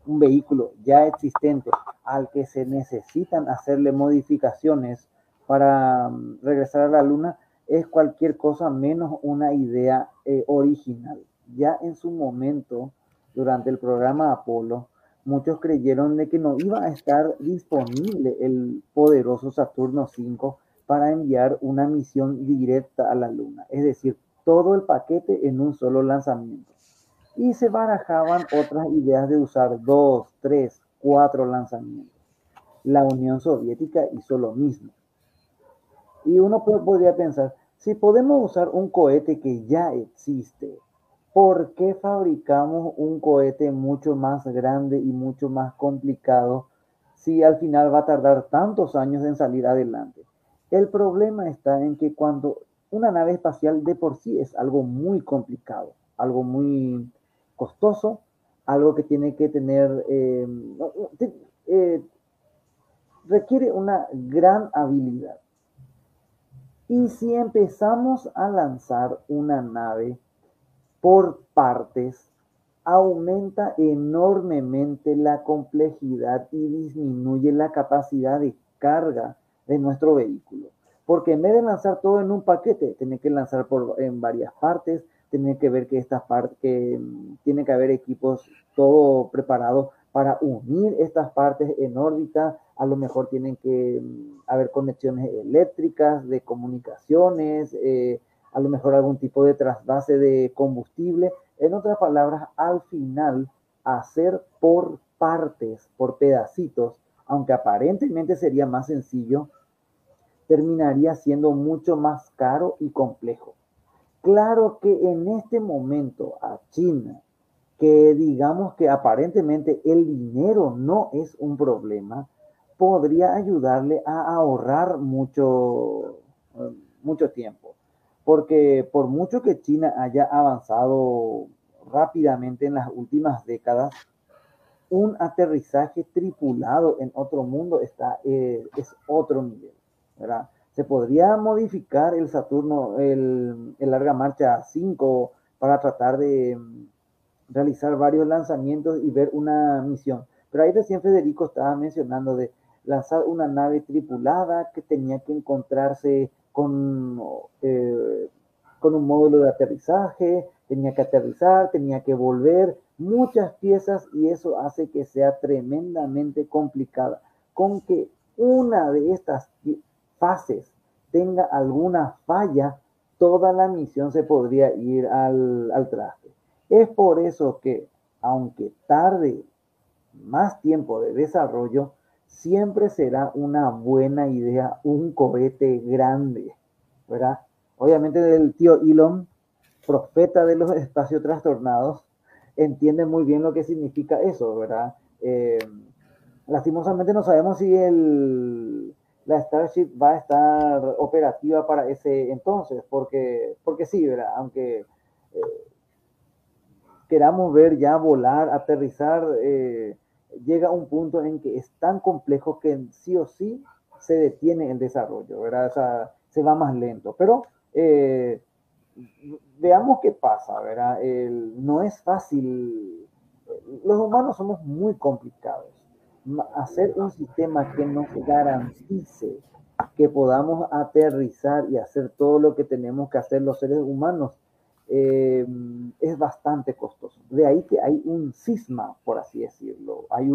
vehículo ya existente al que se necesitan hacerle modificaciones para mm, regresar a la luna es cualquier cosa menos una idea eh, original. Ya en su momento, durante el programa Apolo, muchos creyeron de que no iba a estar disponible el poderoso Saturno 5 para enviar una misión directa a la Luna, es decir, todo el paquete en un solo lanzamiento. Y se barajaban otras ideas de usar dos, tres, cuatro lanzamientos. La Unión Soviética hizo lo mismo. Y uno podría pensar, si podemos usar un cohete que ya existe, ¿por qué fabricamos un cohete mucho más grande y mucho más complicado si al final va a tardar tantos años en salir adelante? El problema está en que cuando una nave espacial de por sí es algo muy complicado, algo muy costoso, algo que tiene que tener, eh, eh, requiere una gran habilidad. Y si empezamos a lanzar una nave por partes, aumenta enormemente la complejidad y disminuye la capacidad de carga de nuestro vehículo. Porque en vez de lanzar todo en un paquete, tiene que lanzar por, en varias partes, tiene que ver que estas partes, que mm, tiene que haber equipos todo preparado para unir estas partes en órbita, a lo mejor tienen que mm, haber conexiones eléctricas, de comunicaciones, eh, a lo mejor algún tipo de trasvase de combustible. En otras palabras, al final, hacer por partes, por pedacitos, aunque aparentemente sería más sencillo, terminaría siendo mucho más caro y complejo. Claro que en este momento a China que digamos que aparentemente el dinero no es un problema, podría ayudarle a ahorrar mucho, mucho tiempo. Porque por mucho que China haya avanzado rápidamente en las últimas décadas, un aterrizaje tripulado en otro mundo está, eh, es otro nivel, ¿verdad? Se podría modificar el Saturno, el, el Larga Marcha 5 para tratar de mm, realizar varios lanzamientos y ver una misión. Pero ahí recién Federico estaba mencionando de lanzar una nave tripulada que tenía que encontrarse con, eh, con un módulo de aterrizaje, tenía que aterrizar, tenía que volver, muchas piezas y eso hace que sea tremendamente complicada. Con que una de estas fases tenga alguna falla, toda la misión se podría ir al, al traste. Es por eso que, aunque tarde más tiempo de desarrollo, siempre será una buena idea un cohete grande, ¿verdad? Obviamente el tío Elon, profeta de los espacios trastornados, entiende muy bien lo que significa eso, ¿verdad? Eh, lastimosamente no sabemos si el, la Starship va a estar operativa para ese entonces, porque, porque sí, ¿verdad? Aunque eh, queramos ver ya volar, aterrizar, eh, llega un punto en que es tan complejo que sí o sí se detiene el desarrollo, ¿verdad? Se va más lento. Pero eh, veamos qué pasa, ¿verdad? no es fácil. Los humanos somos muy complicados. Hacer un sistema que nos garantice que podamos aterrizar y hacer todo lo que tenemos que hacer los seres humanos eh, es bastante costoso. De ahí que hay un cisma, por así decirlo. Hay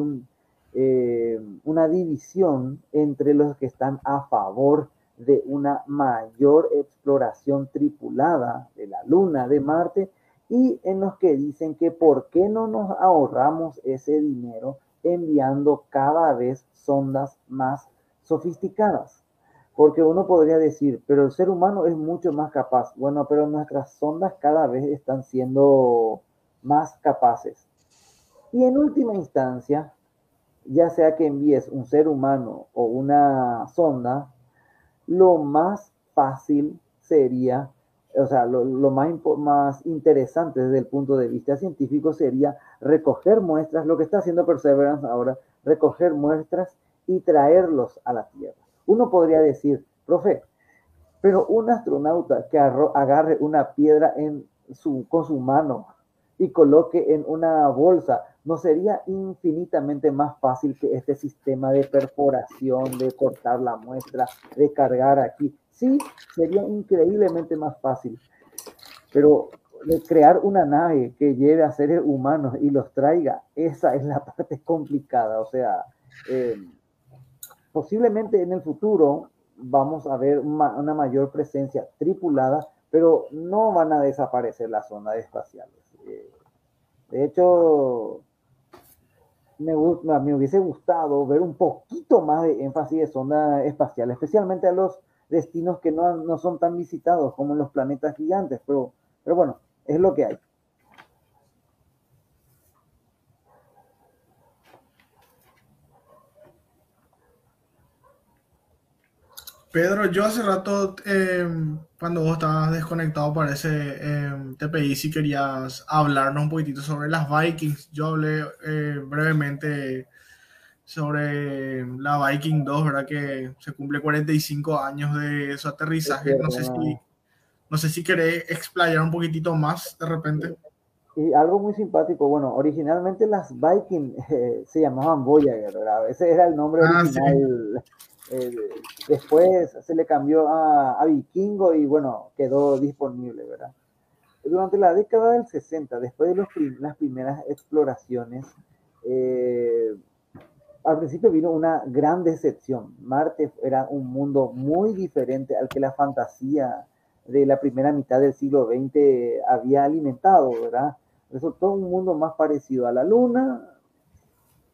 eh, una división entre los que están a favor de una mayor exploración tripulada de la Luna, de Marte, y en los que dicen que por qué no nos ahorramos ese dinero enviando cada vez sondas más sofisticadas. Porque uno podría decir, pero el ser humano es mucho más capaz. Bueno, pero nuestras sondas cada vez están siendo más capaces. Y en última instancia, ya sea que envíes un ser humano o una sonda, lo más fácil sería, o sea, lo, más, más interesante desde el punto de vista científico sería recoger muestras, lo que está haciendo Perseverance ahora, recoger muestras y traerlos a la Tierra. Uno podría decir, profe, pero un astronauta que agarre una piedra con su mano y coloque en una bolsa, ¿no sería infinitamente más fácil que este sistema de perforación, de cortar la muestra, de cargar aquí? Sí, sería increíblemente más fácil. Pero de crear una nave que lleve a seres humanos y los traiga, esa es la parte complicada. O sea, eh, posiblemente en el futuro vamos a ver una, mayor presencia tripulada, pero no van a desaparecer las zonas espaciales. Eh, de hecho, me, hubiese gustado ver un poquito más de énfasis de sonda espacial, especialmente a los destinos que no, no son tan visitados como los planetas gigantes, pero, pero bueno, es lo que hay. Pedro, yo hace rato, em, cuando vos estabas desconectado, parece, eh, te pedí si querías hablarnos un poquitito sobre las Vikings. Yo hablé eh, brevemente sobre la Viking 2, ¿verdad? Que se cumple 45 años de su aterrizaje. No sé si, no sé si querés explayar un poquitito más de repente. Y algo muy simpático, bueno, originalmente las Viking eh, se llamaban Voyager, ¿verdad? Ese era el nombre ah, original. Eh, después se le cambió a, Vikingo y bueno, quedó disponible, ¿verdad? Durante la década del 60, después de las primeras exploraciones, eh, al principio vino una gran decepción. Marte era un mundo muy diferente al que la fantasía de la primera mitad del siglo XX había alimentado, ¿verdad? Resultó un mundo más parecido a la Luna,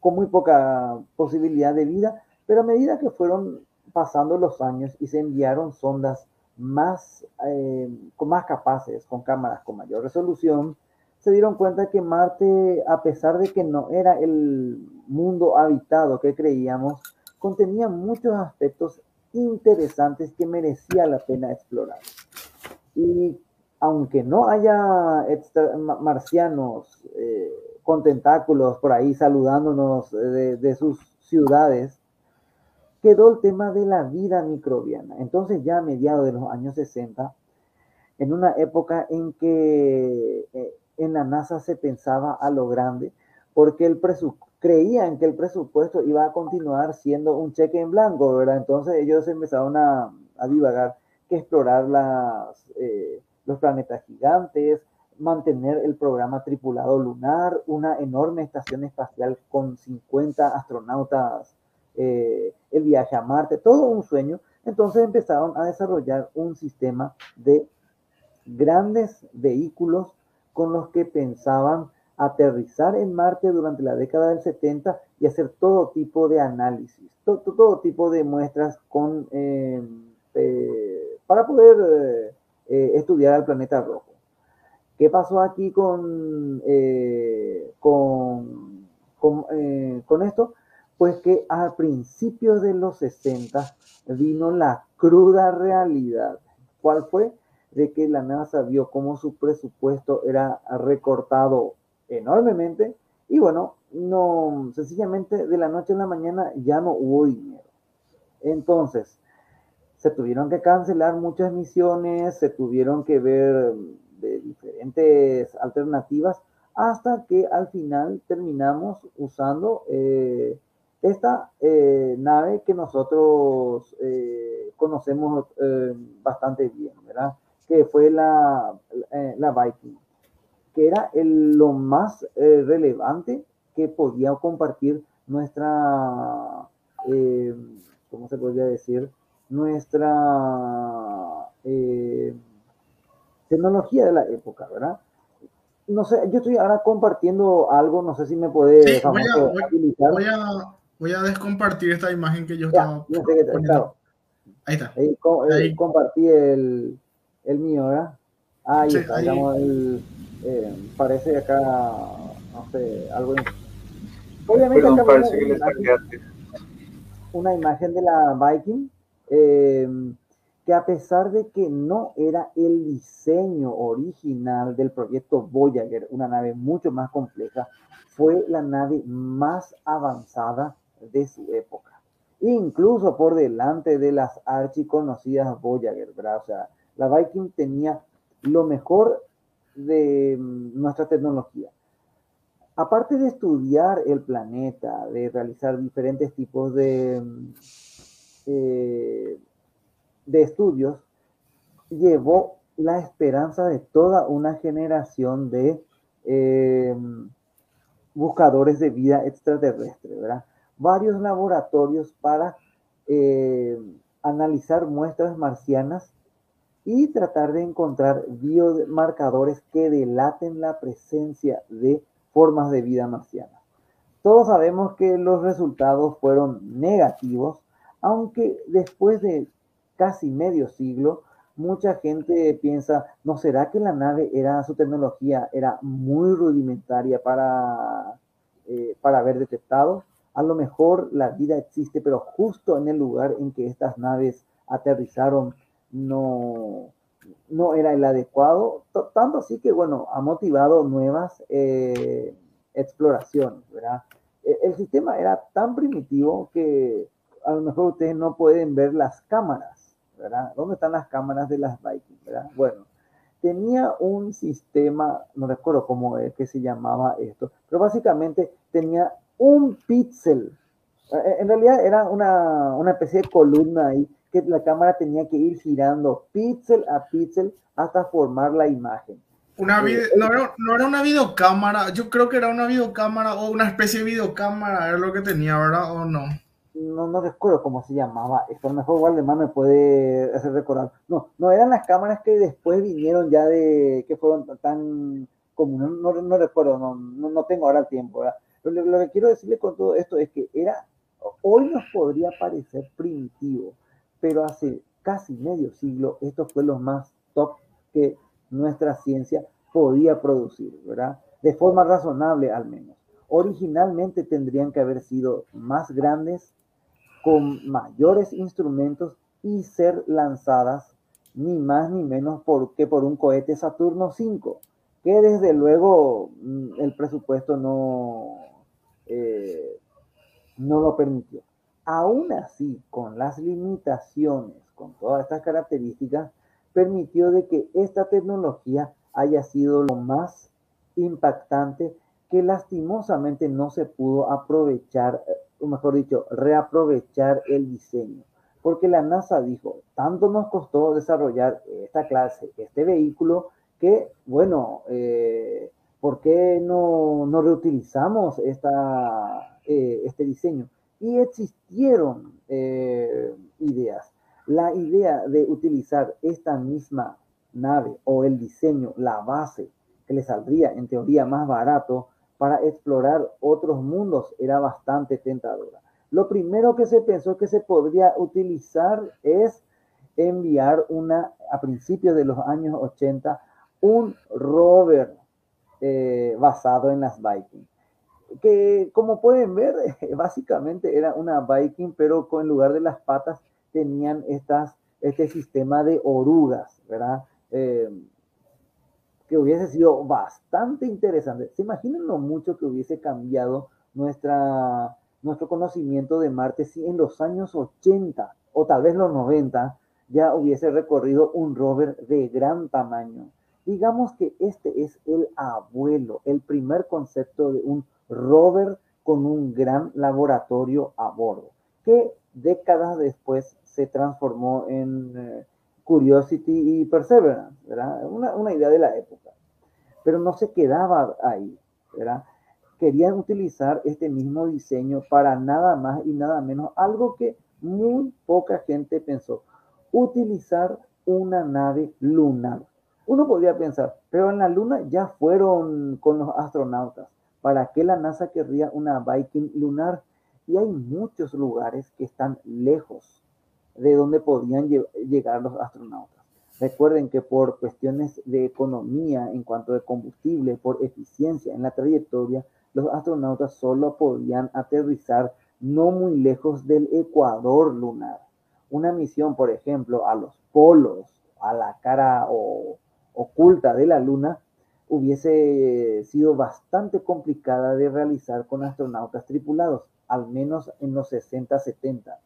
con muy poca posibilidad de vida, pero a medida que fueron pasando los años y se enviaron sondas más, eh, más capaces, con cámaras con mayor resolución, se dieron cuenta que Marte, a pesar de que no era el mundo habitado que creíamos, contenía muchos aspectos interesantes que merecía la pena explorar. Y aunque no haya marcianos eh, con tentáculos por ahí saludándonos de, de sus ciudades, quedó el tema de la vida microbiana. Entonces ya a mediados de los años 60, en una época en que eh, en la NASA se pensaba a lo grande, porque el creían que el presupuesto iba a continuar siendo un cheque en blanco, ¿verdad? Entonces ellos empezaron a, divagar que explorar las, eh, los planetas gigantes, mantener el programa tripulado lunar, una enorme estación espacial con 50 astronautas, eh, el viaje a Marte, todo un sueño. Entonces empezaron a desarrollar un sistema de grandes vehículos con los que pensaban aterrizar en Marte durante la década del 70 y hacer todo tipo de análisis, todo, tipo de muestras con, eh, eh, para poder estudiar al planeta rojo. ¿Qué pasó aquí con, con, con, esto? Pues que a principios de los 60 vino la cruda realidad. ¿Cuál fue? De que la NASA vio cómo su presupuesto era recortado enormemente y bueno, no, sencillamente de la noche a la mañana ya no hubo dinero. Entonces, se tuvieron que cancelar muchas misiones, se tuvieron que ver diferentes alternativas hasta que al final terminamos usando eh, esta eh, nave que nosotros eh, conocemos bastante bien, ¿verdad? Que fue la, la Viking, que era el, lo más relevante que podía compartir nuestra, ¿cómo se podría decir? Nuestra tecnología de la época, ¿verdad? No sé, yo estoy ahora compartiendo algo, no sé si me puede sí, voy, a, voy, a, voy, a, descompartir esta imagen que yo estaba. Ahí está. Ahí, ahí, compartí el, el mío, ¿verdad? Ahí sí, está, ahí. el, eh, parece acá, no sé, algo. Obviamente, Perdón, parece que le una imagen de la Viking. Eh, que a pesar de que no era el diseño original del proyecto Voyager, una nave mucho más compleja, fue la nave más avanzada de su época. Incluso por delante de las archiconocidas Voyager, ¿verdad? O sea, la Viking tenía lo mejor de mm, nuestra tecnología. Aparte de estudiar el planeta, de realizar diferentes tipos de mm, eh, de estudios llevó la esperanza de toda una generación de eh, buscadores de vida extraterrestre, ¿verdad? Varios laboratorios para eh, analizar muestras marcianas y tratar de encontrar biomarcadores que delaten la presencia de formas de vida marciana. Todos sabemos que los resultados fueron negativos, aunque después de casi medio siglo, mucha gente piensa, ¿no será que la nave era, su tecnología era muy rudimentaria para, eh, para haber detectado? A lo mejor la vida existe, pero justo en el lugar en que estas naves aterrizaron no, no era el adecuado, tanto así que, bueno, ha motivado nuevas eh, exploraciones, ¿verdad? E, el sistema era tan primitivo que a lo mejor ustedes no pueden ver las cámaras ¿Dónde están las cámaras de las Vikings, ¿verdad? Bueno, tenía un sistema, no recuerdo cómo es que se llamaba esto, pero básicamente tenía un píxel. Eh, en realidad era una, una especie de columna ahí que la cámara tenía que ir girando píxel a píxel hasta formar la imagen. Una eh, no, era, no, era, una videocámara, yo creo que era una videocámara o una especie de videocámara, era lo que tenía, ¿verdad? ¿O no? no, no recuerdo cómo se llamaba, esto a lo mejor Waldemar me puede hacer recordar. No, no eran las cámaras que después vinieron ya de, que fueron tan comunes, no, no, recuerdo, no, no, tengo ahora el tiempo, Lo, que quiero decirle con todo esto es que era, hoy nos podría parecer primitivo, pero hace casi medio siglo esto fue lo más top que nuestra ciencia podía producir, ¿verdad? De forma razonable al menos. Originalmente tendrían que haber sido más grandes, con mayores instrumentos y ser lanzadas ni más ni menos por, que por un cohete Saturno 5, que desde luego mm, el presupuesto no, eh, no lo permitió. Aún así, con las limitaciones, con todas estas características, permitió de que esta tecnología haya sido lo más impactante que lastimosamente no se pudo aprovechar, o mejor dicho, reaprovechar el diseño. Porque la NASA dijo, tanto nos costó desarrollar esta clase, este vehículo, que, bueno, eh, ¿por qué no, no reutilizamos esta, eh, este diseño? Y existieron eh, ideas. La idea de utilizar esta misma nave o el diseño, la base, que le saldría en teoría más barato, para explorar otros mundos era bastante tentadora. Lo primero que se pensó que se podría utilizar es enviar una, a principios de los años 80, un rover eh, basado en las Viking. Que como pueden ver, básicamente era una Viking, pero en lugar de las patas tenían estas, este sistema de orugas, ¿verdad? Eh, que hubiese sido bastante interesante. ¿Se imaginan lo mucho que hubiese cambiado nuestra, nuestro conocimiento de Marte si en los años 80 o tal vez los 90 ya hubiese recorrido un rover de gran tamaño? Digamos que este es el abuelo, el primer concepto de un rover con un gran laboratorio a bordo, que décadas después se transformó en eh, Curiosity y Perseverance, ¿verdad? Una, una, idea de la época. Pero no se quedaba ahí, ¿verdad? Querían utilizar este mismo diseño para nada más y nada menos, algo que muy poca gente pensó, utilizar una nave lunar. Uno podría pensar, pero en la luna ya fueron con los astronautas. ¿Para qué la NASA querría una Viking lunar? Y hay muchos lugares que están lejos de donde podían llegar los astronautas. Recuerden que por cuestiones de economía en cuanto de combustible, por eficiencia en la trayectoria, los astronautas solo podían aterrizar no muy lejos del ecuador lunar. Una misión, por ejemplo, a los polos, a la cara oculta de la luna, hubiese sido bastante complicada de realizar con astronautas tripulados, al menos en los 60-70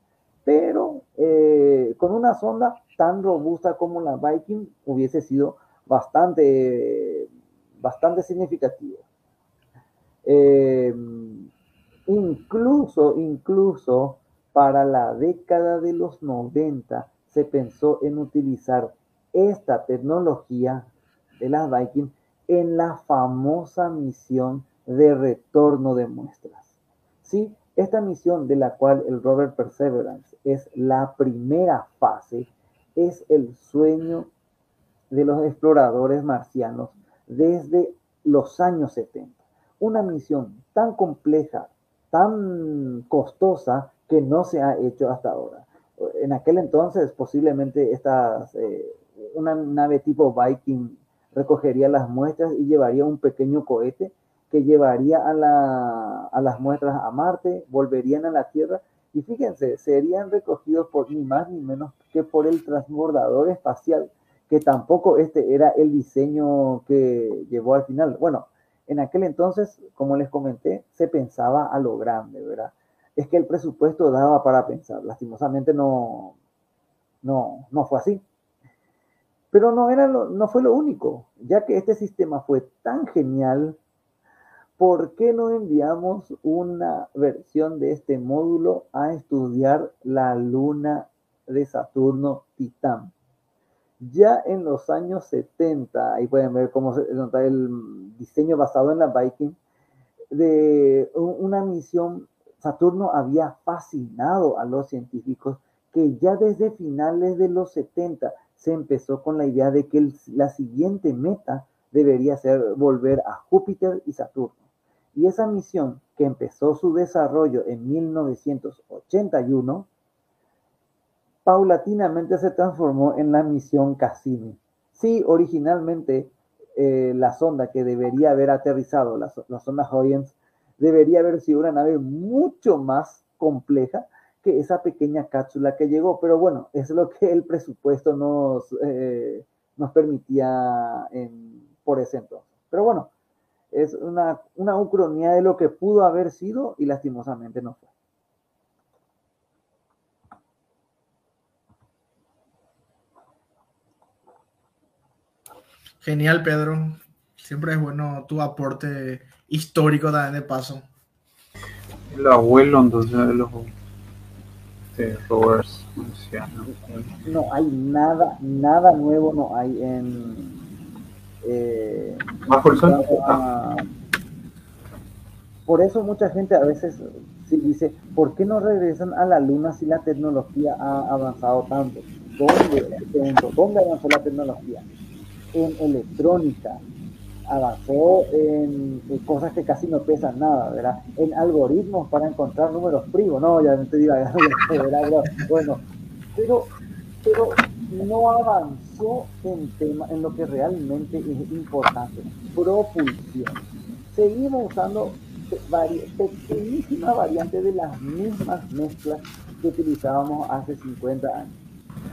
pero eh, con una sonda tan robusta como la Viking hubiese sido bastante, bastante significativo. Eh, incluso, incluso para la década de los 90 se pensó en utilizar esta tecnología de las Viking en la famosa misión de retorno de muestras. ¿Sí? Esta misión de la cual el rover Perseverance es la primera fase, es el sueño de los exploradores marcianos desde los años 70. Una misión tan compleja, tan costosa, que no se ha hecho hasta ahora. En aquel entonces, posiblemente estas, eh, una nave tipo Viking recogería las muestras y llevaría un pequeño cohete que llevaría a, a las muestras a Marte, volverían a la Tierra y fíjense, serían recogidos por ni más ni menos que por el transbordador espacial, que tampoco este era el diseño que llevó al final. Bueno, en aquel entonces, como les comenté, se pensaba a lo grande, ¿verdad? Es que el presupuesto daba para pensar. Lastimosamente no, no, no fue así. Pero no, era no fue lo único, ya que este sistema fue tan genial ¿por qué no enviamos una versión de este módulo a estudiar la luna de Saturno Titán? Ya en los años 70, ahí pueden ver cómo se nota el diseño basado en la Viking, de una misión, Saturno había fascinado a los científicos que ya desde finales de los 70 se empezó con la idea de que la siguiente meta debería ser volver a Júpiter y Saturno. Y esa misión, que empezó su desarrollo en 1981, paulatinamente se transformó en la misión Cassini. Sí, originalmente eh, la sonda que debería haber aterrizado, la, sonda Huygens, debería haber sido una nave mucho más compleja que esa pequeña cápsula que llegó. Pero bueno, es lo que el presupuesto nos, eh, nos permitía por ese entonces. Pero bueno, es una, una ucronía de lo que pudo haber sido y lastimosamente no fue. Genial, Pedro. Siempre es bueno tu aporte histórico también de paso. El abuelo entonces los Roberts No hay nada, nada nuevo no hay en eh, por eso mucha gente a veces sí dice, ¿por qué no regresan a la luna si la tecnología ha avanzado tanto? ¿Dónde, ¿dónde avanzó la tecnología? En electrónica, avanzó en, cosas que casi no pesan nada, ¿verdad? En algoritmos para encontrar números primos, no, ya no te digo, ¿verdad? Bueno, pero, pero no avanzó en, tema, en lo que realmente es importante, propulsión. Seguimos usando pequeñísimas variantes de las mismas mezclas que utilizábamos hace 50 años.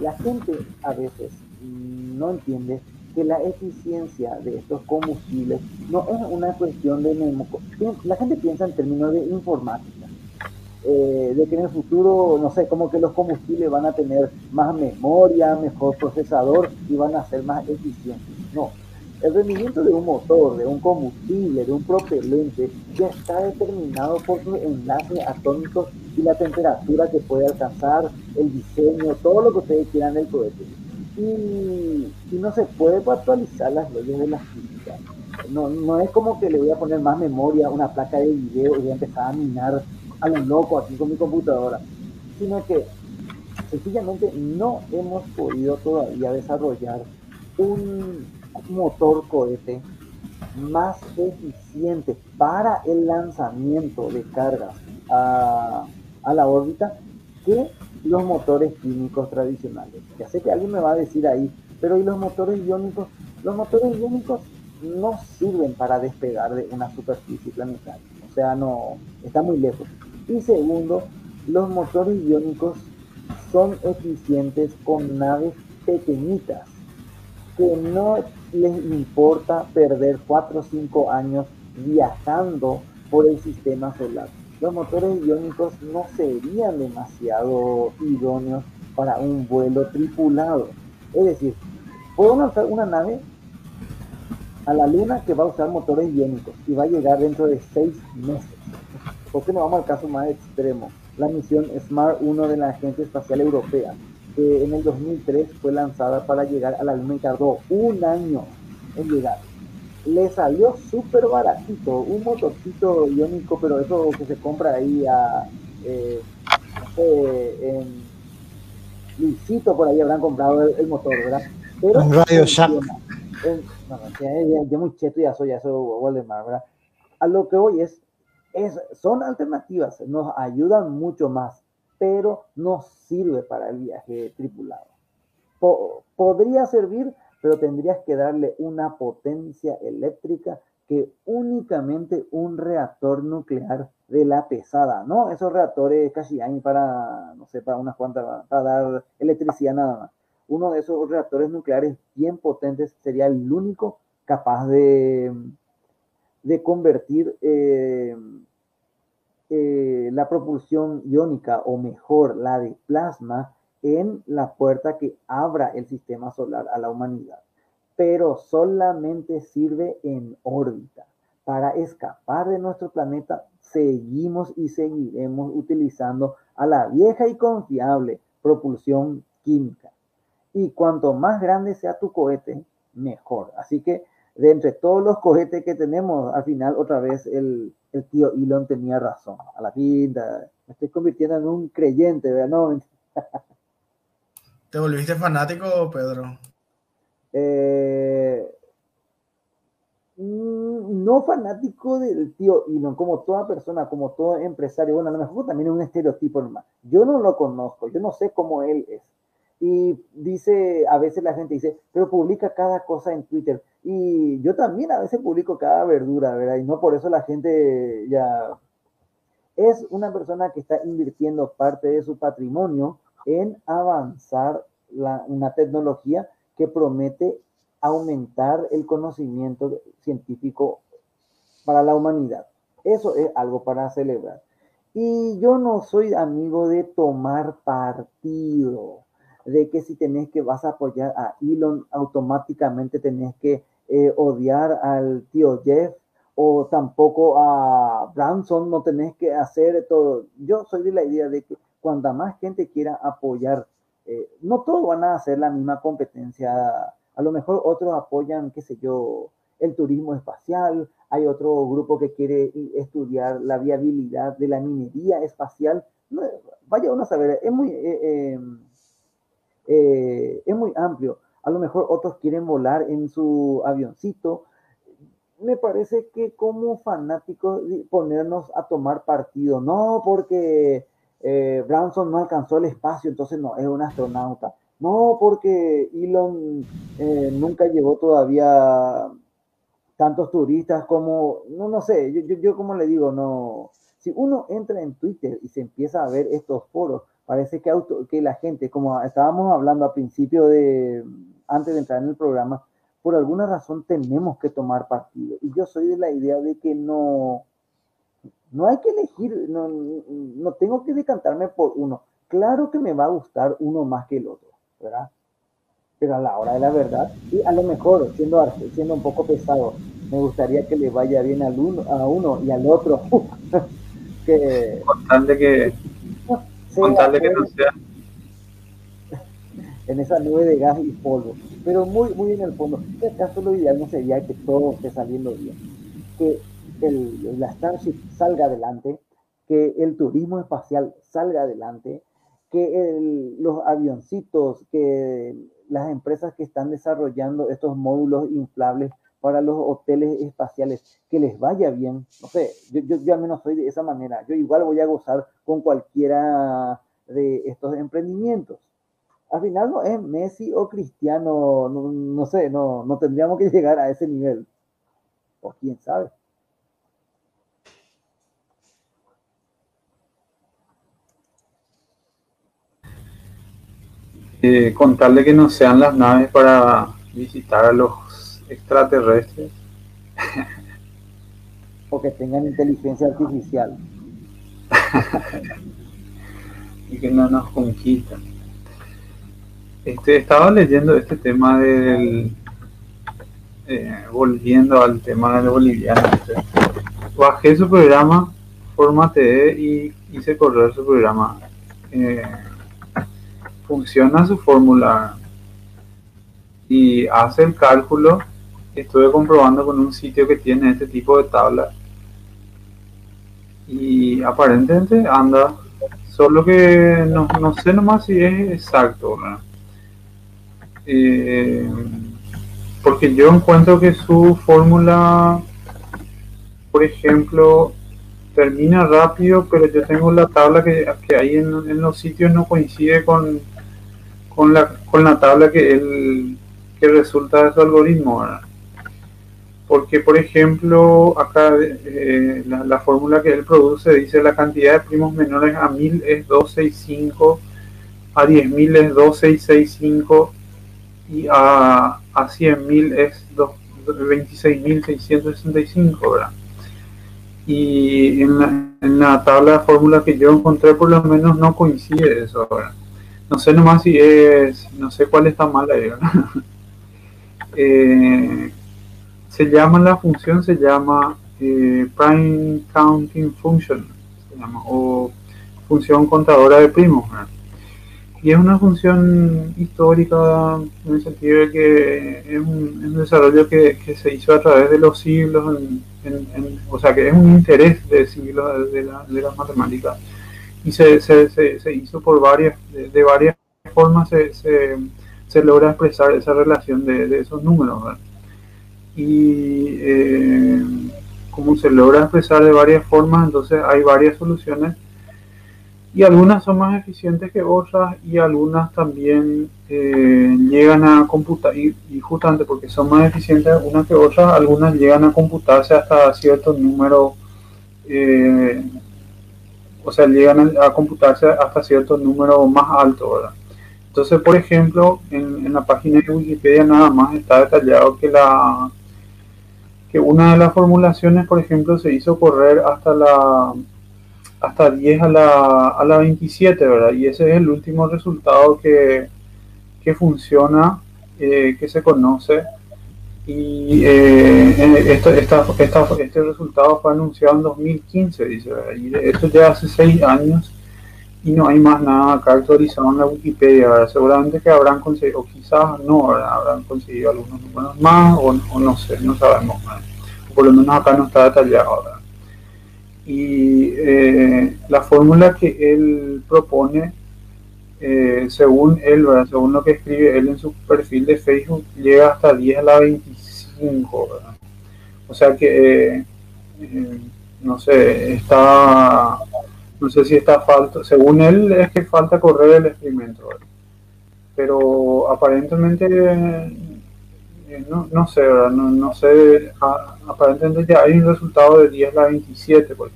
La gente a veces no entiende que la eficiencia de estos combustibles no es una cuestión de... La gente piensa en términos de informática, eh, de que en el futuro, no sé, como que los combustibles van a tener más memoria, mejor procesador y van a ser más eficientes. No, el rendimiento de un motor, de un combustible, de un propelente, ya está determinado por sus enlaces atómicos y la temperatura que puede alcanzar, el diseño, todo lo que ustedes quieran del cohete y, no se puede actualizar las leyes de la física. No, no es como que le voy a poner más memoria a una placa de video y voy a empezar a minar a lo loco aquí con mi computadora, sino que sencillamente no hemos podido todavía desarrollar un motor cohete más eficiente para el lanzamiento de cargas a, a la órbita que los motores químicos tradicionales. Ya sé que alguien me va a decir ahí, pero ¿y los motores iónicos? Los motores iónicos no sirven para despegar de una superficie planetaria, o sea, no, está muy lejos. Y segundo, los motores iónicos son eficientes con naves pequeñitas, que no les importa perder 4 o 5 años viajando por el sistema solar los motores iónicos no serían demasiado idóneos para un vuelo tripulado. Es decir, puedo lanzar una nave a la Luna que va a usar motores iónicos y va a llegar dentro de seis meses. Porque no vamos al caso más extremo. La misión SMART 1 de la Agencia Espacial Europea, que en el 2003 fue lanzada para llegar a la Luna y un año en llegar le salió súper baratito, un motorcito iónico, pero eso que se compra ahí a, eh, en Luisito por ahí habrán comprado el, motor, ¿verdad? Pero un Radio Shack. No, ya, muy cheto ya soy, ya soy ¿verdad? A lo que hoy es, es, son alternativas, nos ayudan mucho más, pero no sirve para el viaje tripulado. podría servir pero tendrías que darle una potencia eléctrica que únicamente un reactor nuclear de la pesada, ¿no? Esos reactores hay para, no sé, para unas cuantas, para dar electricidad nada más. Uno de esos reactores nucleares bien potentes sería el único capaz de, de convertir eh, eh, la propulsión iónica o mejor la de plasma en la puerta que abra el sistema solar a la humanidad, pero solamente sirve en órbita. Para escapar de nuestro planeta, seguimos y seguiremos utilizando a la vieja y confiable propulsión química. Y cuanto más grande sea tu cohete, mejor. Así que de entre todos los cohetes que tenemos, al final otra vez el, tío Elon tenía razón. A la pinta, me estoy convirtiendo en un creyente, ¿verdad? No, ¿Te volviste fanático, Pedro? Eh, mm, no fanático del tío Elon, como toda persona, como todo empresario. Bueno, a lo mejor también es un estereotipo nomás. Yo no lo conozco, yo no sé cómo él es. Y dice, a veces la gente dice, pero publica cada cosa en Twitter. Y yo también a veces publico cada verdura, ¿verdad? Y no por eso la gente ya es una persona que está invirtiendo parte de su patrimonio en avanzar una tecnología que promete aumentar el conocimiento científico para la humanidad. Eso es algo para celebrar. Y yo no soy amigo de tomar partido, de que si tenés que vas a apoyar a Elon, automáticamente tenés que eh, odiar al tío Jeff o tampoco a Branson, no tenés que hacer todo. Yo soy de la idea de que cuanta más gente quiera apoyar, eh, no todos van a hacer la misma competencia. A lo mejor otros apoyan, qué sé yo, el turismo espacial, hay otro grupo que quiere estudiar la viabilidad de la minería espacial. vaya uno a saber, es muy, eh, es muy amplio. A lo mejor otros quieren volar en su avioncito, me parece que como fanáticos ponernos a tomar partido, no porque eh, no alcanzó el espacio, entonces no, es un astronauta, no porque Elon eh, nunca llevó todavía tantos turistas como, no, no sé, yo, yo, como le digo, no, si uno entra en Twitter y se empieza a ver estos foros, parece que, auto, que la gente, como estábamos hablando al principio de, antes de entrar en el programa, por alguna razón tenemos que tomar partido. Y yo soy de la idea de que no, no hay que elegir, no, no tengo que decantarme por uno. Claro que me va a gustar uno más que el otro, ¿verdad? Pero a la hora de la verdad, y a lo mejor, siendo, siendo un poco pesado, me gustaría que le vaya bien al uno, a uno y al otro. que, con que, con que no sea en esa nube de gas y polvo, pero muy, muy en el fondo. En este caso lo ideal no sería que todo esté saliendo bien, que el, la Starship salga adelante, que el turismo espacial salga adelante, que los avioncitos, que las empresas que están desarrollando estos módulos inflables para los hoteles espaciales, que les vaya bien. No sé, yo, yo, yo, al menos soy de esa manera. Yo igual voy a gozar con cualquiera de estos emprendimientos al final no es Messi o Cristiano, no, sé, no, no tendríamos que llegar a ese nivel. O quién sabe. Eh, contarle que no sean las naves para visitar a los extraterrestres. o que tengan inteligencia artificial. y que no nos conquistan. Este, estaba leyendo este tema del. Eh, volviendo al tema del boliviano. Este. Bajé su programa, formateé y hice correr su programa. Eh, funciona su fórmula y hace el cálculo. Estuve comprobando con un sitio que tiene este tipo de tabla y aparentemente anda. Solo que no, no sé nomás si es exacto. Eh, porque yo encuentro que su fórmula, por ejemplo, termina rápido, pero yo tengo la tabla que, que hay en, los sitios no coincide con, con, la, con la tabla que, él, que resulta de su algoritmo. Porque, por ejemplo, acá eh, la, la, fórmula que él produce dice la cantidad de primos menores a 1000 es 265, a 10.000 es 2665 y a, a 100.000 es 26.665, ¿verdad? Y en la, en la tabla de fórmula que yo encontré por lo menos no coincide eso, ¿verdad? No sé nomás si es, no sé cuál está mal ahí, eh, se llama la función, se llama eh, Prime Counting Function, o función contadora de primos, ¿verdad? y es una función histórica en el sentido de que es un, desarrollo que, se hizo a través de los siglos, o sea que es un interés de siglos de, la, de las matemáticas y se, se, se, hizo por varias, de, varias formas se, se, logra expresar esa relación de, esos números. Y eh, como se logra expresar de varias formas, entonces hay varias soluciones y algunas son más eficientes que otras y algunas también eh, llegan a computar, y, justamente porque son más eficientes unas que otras, algunas llegan a computarse hasta cierto número eh, o sea, llegan a, computarse hasta cierto número más alto, ¿verdad? Entonces, por ejemplo, en, la página de Wikipedia nada más está detallado que la que una de las formulaciones, por ejemplo, se hizo correr hasta la hasta 10 a la, a la 27, ¿verdad? Y ese es el último resultado que, que funciona, eh, que se conoce. Y eh, esto, esta, este resultado fue anunciado en 2015, dice, y esto ya hace 6 años y no hay más nada acá actualizado en la Wikipedia, ¿verdad? seguramente que habrán conseguido, o quizás no, habrán conseguido algunos números más, o, no sé, no sabemos más. Por lo menos acá no está detallado. ¿verdad? Y eh, la fórmula que él propone eh, según él, según lo que escribe él en su perfil de Facebook, llega hasta 10 a la 25. O sea que, eh, eh, no sé, está, no sé si está falta, según él es que falta correr el experimento. Pero aparentemente, no, no, sé, No, no sé, aparentemente ya hay un resultado de 10 a la 27, por.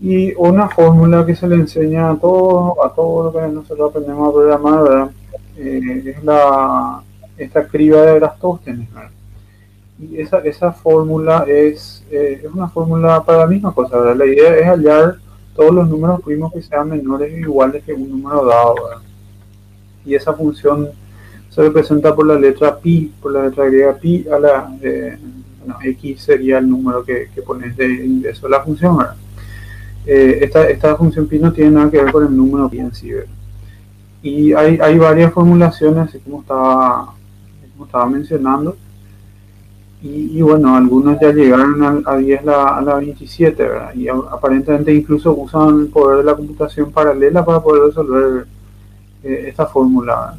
Y una fórmula que se le enseña a todo, a todo lo que nosotros aprendemos a programar, eh, es la, esta criba de Eratosthenes. Y esa, esa fórmula es, eh, es una fórmula para la misma cosa. ¿verdad? La idea es hallar todos los números primos que sean menores o iguales que un número dado. Y esa función se representa por la letra pi, por la letra griega pi a la eh, x sería el número que, que pones de ingreso de la función. ¿verdad? Eh, esta, esta, función pi no tiene nada que ver con el número pi en sí. Y hay, hay, varias formulaciones, así como estaba, como estaba mencionando. Y, bueno, algunos ya llegaron a, a 10 la, a la 27, ¿verdad? Y aparentemente incluso usan el poder de la computación paralela para poder resolver eh, esta fórmula.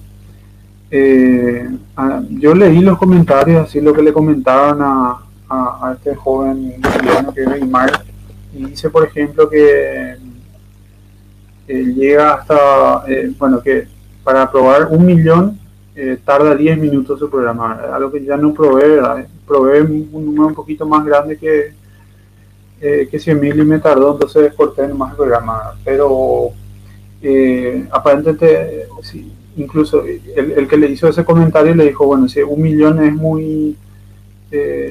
Eh, yo leí los comentarios, así lo que le comentaban a, a, este joven que es Neymar y dice, por ejemplo, que llega hasta, eh, bueno, que para probar un millón eh, tarda 10 minutos su programar, algo que ya no provee, provee un número un poquito más grande que, eh, que 100.000 y me tardó, entonces corté nomás el programa, pero aparentemente, sí, incluso el, el, que le hizo ese comentario le dijo, bueno, si un millón es muy,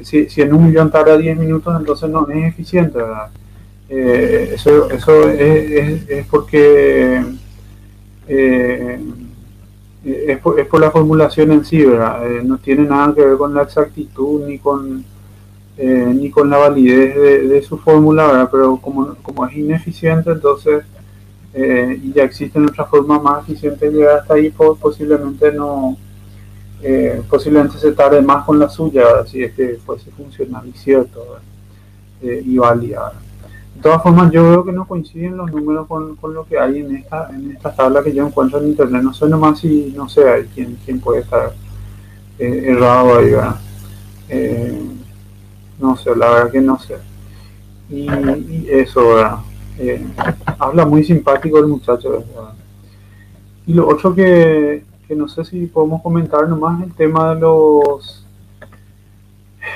si, si en un millón tarda 10 minutos, entonces no es eficiente, ¿verdad? Eh, eso, eso es, es, porque eh, es, por, es, la formulación en sí, ¿verdad? Eh, no tiene nada que ver con la exactitud ni con ni con la validez de, su fórmula, ¿verdad? Pero como, como es ineficiente, entonces ya existen otras formas más eficientes de llegar hasta ahí, pues, posiblemente no posiblemente se tarde más con la suya, si es que fuese funcional y cierto y válida. De todas formas, yo veo que no coinciden los números con, con, lo que hay en esta, en esta tabla que yo encuentro en internet. No sé nomás si, no sé, hay quién, quién puede estar eh, errado ahí, ¿verdad? Eh, no sé, la verdad que no sé. Y, eso, ¿verdad? Eh, habla muy simpático el muchacho, ¿verdad? Y lo otro que, que no sé si podemos comentar nomás el tema de los...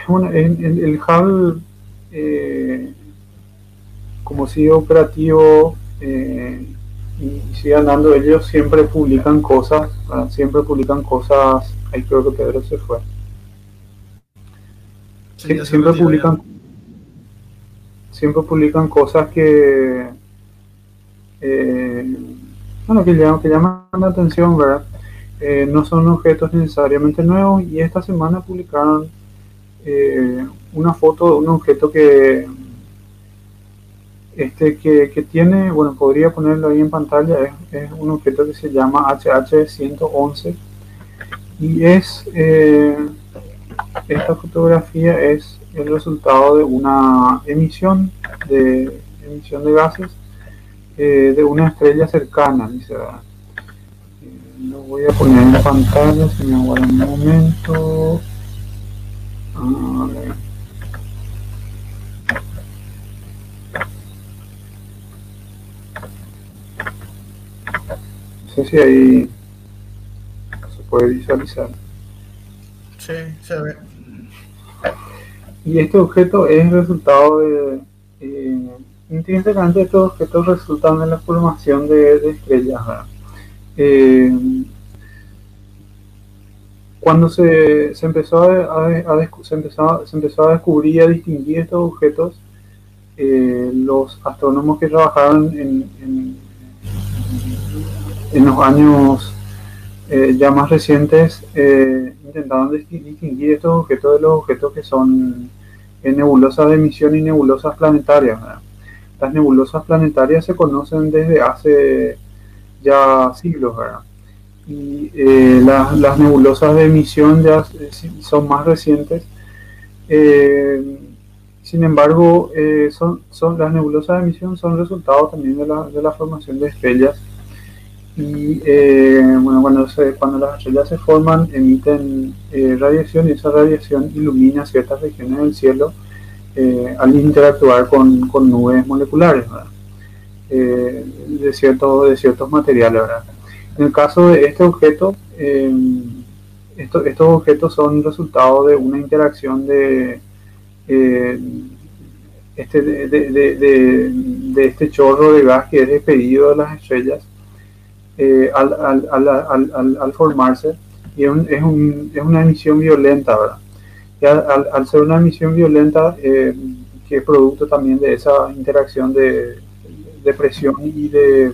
Bueno, el, el. Eh, como sigue operativo eh, y sigue andando, ellos siempre publican cosas, siempre publican cosas, ahí creo que Pedro se fue. siempre publican siempre publican cosas que eh, bueno que llaman, que llaman la atención verdad eh, no son objetos necesariamente nuevos y esta semana publicaron una foto de un objeto que este que, tiene, bueno, podría ponerlo ahí en pantalla, es, un objeto que se llama HH111 y es, eh, esta fotografía es el resultado de una emisión de emisión de gases eh, de una estrella cercana, dice, eh, lo voy a poner en pantalla, si me aguarda un momento. A ver. Sé si ahí se puede visualizar. Sí, se ve. Y este objeto es el resultado de, eh, intrínsecamente estos objetos resultan de la formación de, estrellas. Eh, cuando se, se empezó a, se, empezó, se empezó a descubrir y a distinguir estos objetos, eh, los astrónomos que trabajaron en, en, los años eh, ya más recientes eh, intentaron distinguir estos objetos de los objetos que son nebulosas de emisión y nebulosas planetarias. Las nebulosas planetarias se conocen desde hace ya siglos, y las nebulosas de emisión ya son más recientes. Sin embargo, eh, son, son, las nebulosas de emisión son resultado también de la, de la formación de estrellas. Y eh, bueno, cuando, se, cuando las estrellas se forman, emiten eh, radiación y esa radiación ilumina ciertas regiones del cielo al interactuar con, con nubes moleculares de, cierto, de ciertos materiales. En el caso de este objeto, estos, estos objetos son resultado de una interacción de eh, este, de, este chorro de gas que es despedido de las estrellas eh, al, formarse y es, una emisión violenta, ¿verdad? Y al, ser una emisión violenta, eh, que es producto también de esa interacción de, presión y de,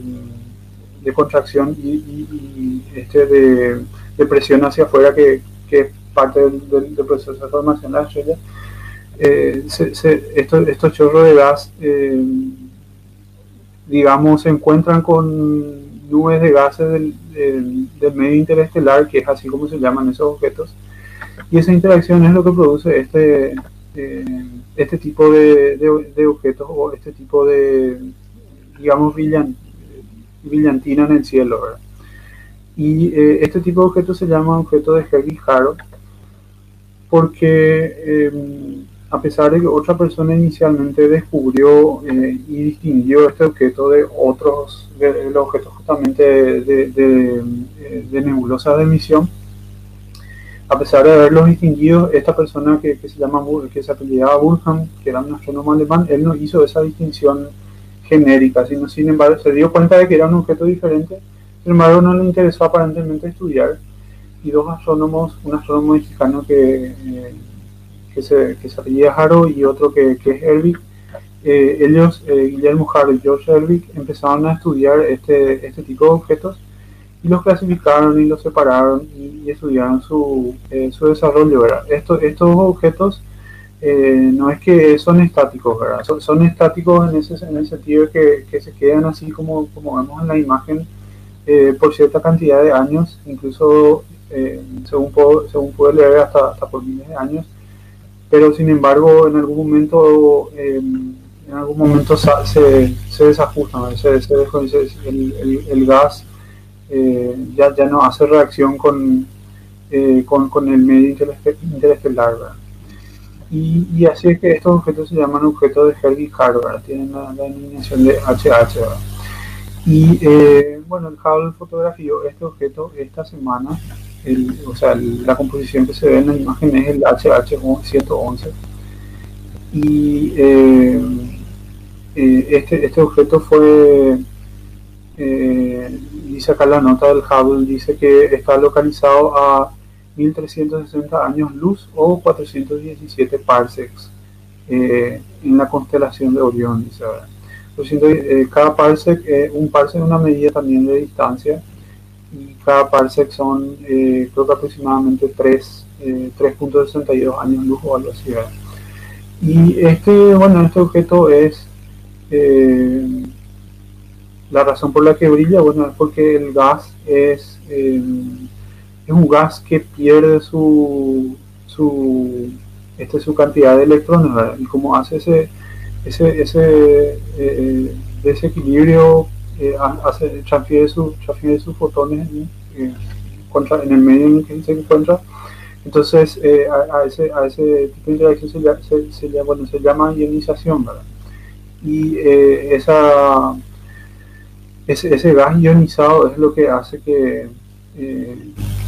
contracción y, este de, presión hacia afuera que, es parte del, del proceso de formación de las estrellas, eh, estos, chorros de gas, eh, digamos, se encuentran con nubes de gases del, medio interestelar, que es así como se llaman esos objetos, y esa interacción es lo que produce este, eh, este tipo de, objetos o este tipo de, digamos, brillantina en el cielo. Y este tipo de objetos se llama objeto de Hervey-Harrod porque a pesar de que otra persona inicialmente descubrió eh, y distinguió este objeto de otros, de, objetos justamente de, de, nebulosa de emisión, a pesar de haberlos distinguido, esta persona que, se llama que se apellidaba Burhan, que era un astrónomo alemán, él no hizo esa distinción genérica, sino sin embargo se dio cuenta de que era un objeto diferente, sin embargo no le interesó aparentemente estudiar, y dos astrónomos, un astrónomo mexicano que eh, que se, que se apellida y otro que, que es Ervik, eh, ellos, eh, Guillermo Haro y George Ervik, empezaron a estudiar este, este tipo de objetos y los clasificaron y los separaron y, estudiaron su, eh, su desarrollo. ¿verdad? estos objetos no es que son estáticos, ¿verdad? Son, estáticos en, ese, en el sentido que, que, se quedan así como, como vemos en la imagen por cierta cantidad de años, incluso según, puedo, según leer hasta, hasta por miles de años pero sin embargo en algún momento em, en algún momento se, se desajusta, se, el, el, gas eh, ya, ya no hace reacción con, eh, con, con, el medio interestelar. Y, y, así es que estos objetos se llaman objetos de Hervey-Harvard, tienen la, denominación de HH. Y eh, bueno, el Hubble fotografió este objeto esta semana o sea, la composición que se ve en la imagen es el HH111 y eh, eh, este, este objeto fue eh, dice acá la nota del Hubble dice que está localizado a 1360 años luz o 417 parsecs en la constelación de Orión dice, cada parsec un parsec es una medida también de distancia y cada parsec son eh, creo que aproximadamente 3, 3.62 eh, años luz o algo así. Y este, bueno, este objeto es eh, la razón por la que brilla, bueno, es porque el gas es, es un gas que pierde su, su, este, su cantidad de electrones, y como hace ese, ese, ese desequilibrio eh, hace, transfiere, su, sus fotones eh, contra, en el medio en el que se encuentra. Entonces, eh, a, ese, a ese tipo de interacción se, se, se, se llama ionización, ¿verdad? Y eh, esa, ese, gas ionizado es lo que hace que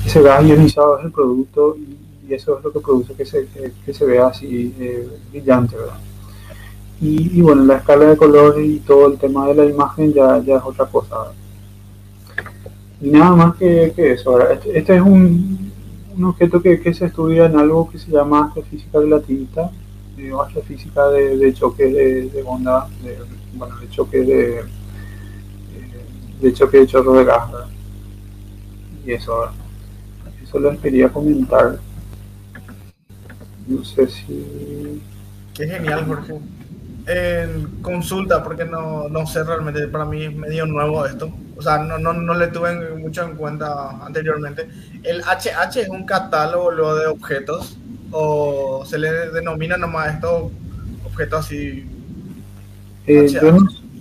ese gas ionizado es el producto y, eso es lo que produce que se, que, se vea así brillante, ¿verdad? Y, bueno, la escala de color y todo el tema de la imagen ya, ya es otra cosa. Y nada más que, eso. Este, este, es un, un objeto que, que, se estudia en algo que se llama astrofísica relativista, eh, o astrofísica de, de choque de, de onda, de, bueno, de choque de, de choque de chorro de gas. Y eso, eso lo quería comentar. No sé si... Qué genial, Jorge en consulta, porque no, no, sé realmente, para mí es medio nuevo esto. O sea, no, no, no le tuve mucho en cuenta anteriormente. ¿El HH es un catálogo luego de objetos? ¿O se le denomina nomás estos objetos así? Eh, yo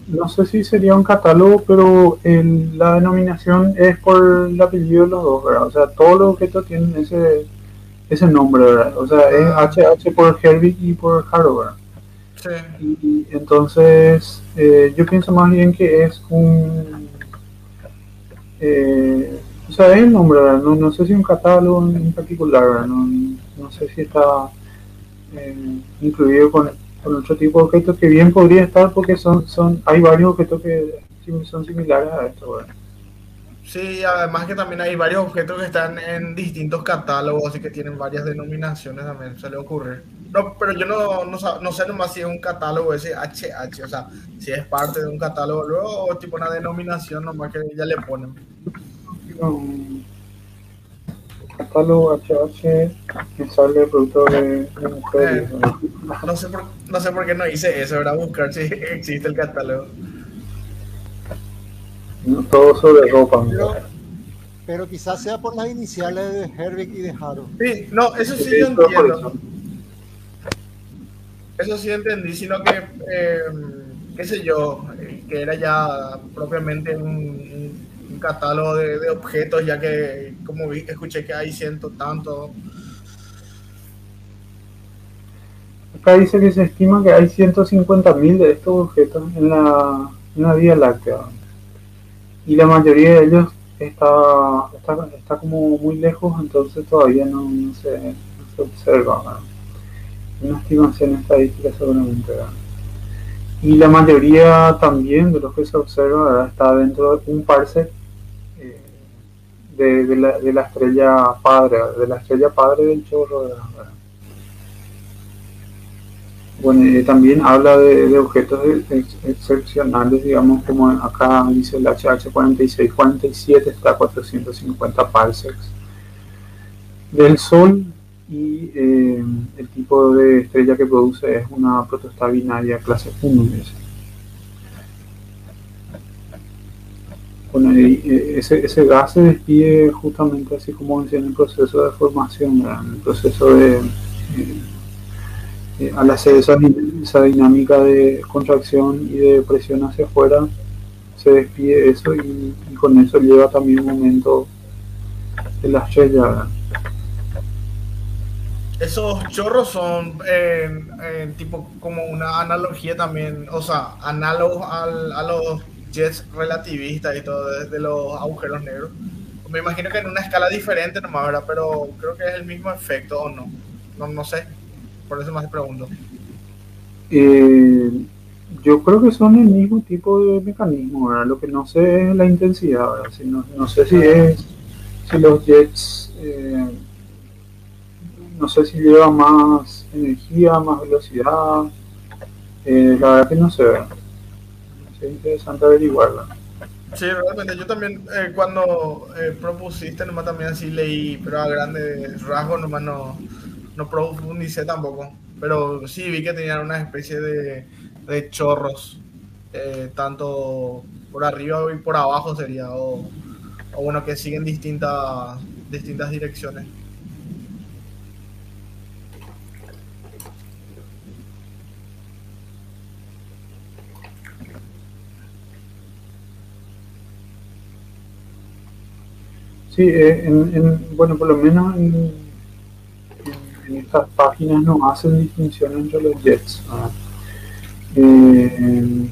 no, sé si sería un catálogo, pero el, la denominación es por el apellido de los dos, ¿verdad? O sea, todos los objetos tienen ese, ese nombre, ¿verdad? O sea, es HH ah. por Herbig y por Haro, ¿verdad? Y, entonces eh, yo pienso más bien que es un... Eh, o sea, es el nombre, no, no, sé si un catálogo en particular, no, no, sé si está eh, incluido con, con, otro tipo de objetos que bien podría estar porque son, son hay varios objetos que son similares a esto. ¿verdad? Sí, además que también hay varios objetos que están en distintos catálogos y que tienen varias denominaciones también, se le ocurre. No, pero yo no, no, no, sé nomás si es un catálogo ese HH, o sea, si es parte de un catálogo luego o tipo una denominación nomás que ya le ponen. catálogo HH que sale el producto de, mujeres. Eh, no, sé por, no sé por qué no hice eso, ¿verdad? Buscar si existe el catálogo todo sobre ropa. Pero, quizás sea por las iniciales de Herbig y de Haro. Sí, no, eso sí, yo entiendo. Eso. sí entendí, sino que, eh, qué sé yo, que era ya propiamente un, catálogo de, objetos, ya que, como vi, escuché que hay ciento tanto. Acá dice que se estima que hay 150.000 de estos objetos en la, en la Vía Láctea y la mayoría de ellos está, está, como muy lejos, entonces todavía no, se, observa. Una estimación estadística seguramente. Y la mayoría también de los que se observa está dentro de un parsec eh, de, la, estrella padre, de la estrella padre del chorro. Bueno, eh, también habla de, objetos excepcionales, digamos, como acá dice el HH4647 está a 450 parsecs del Sol y eh, el tipo de estrella que produce es una protostar binaria clase 1. Bueno, eh, ese, ese, gas se despide justamente así como en el proceso de formación, en el proceso de eh, al hacer esa, esa, dinámica de contracción y de presión hacia afuera, se despide eso y, con eso lleva también un momento de la estrella. Esos chorros son eh, tipo como una analogía también, o sea, análogos a los jets relativistas y todo, desde los agujeros negros. Me imagino que en una escala diferente nomás, ¿verdad? Pero creo que es el mismo efecto o no. No, no sé. Por eso más pregunto. Eh, yo creo que son el mismo tipo de mecanismo, Lo que no sé es la intensidad, Si no, no, sé si es si los jets, eh, no sé si lleva más energía, más velocidad. Eh, la verdad que no sé. Es interesante averiguarla. Sí, realmente yo también cuando propusiste nomás también así leí, pero a grandes rasgos nomás no no profundicé tampoco, pero sí vi que tenían una especie de, de chorros, eh, tanto por arriba y por abajo sería, o, o bueno, que siguen distintas, distintas direcciones. Sí, eh, en, bueno, por lo menos en, en estas páginas no hacen distinción entre los jets. Eh,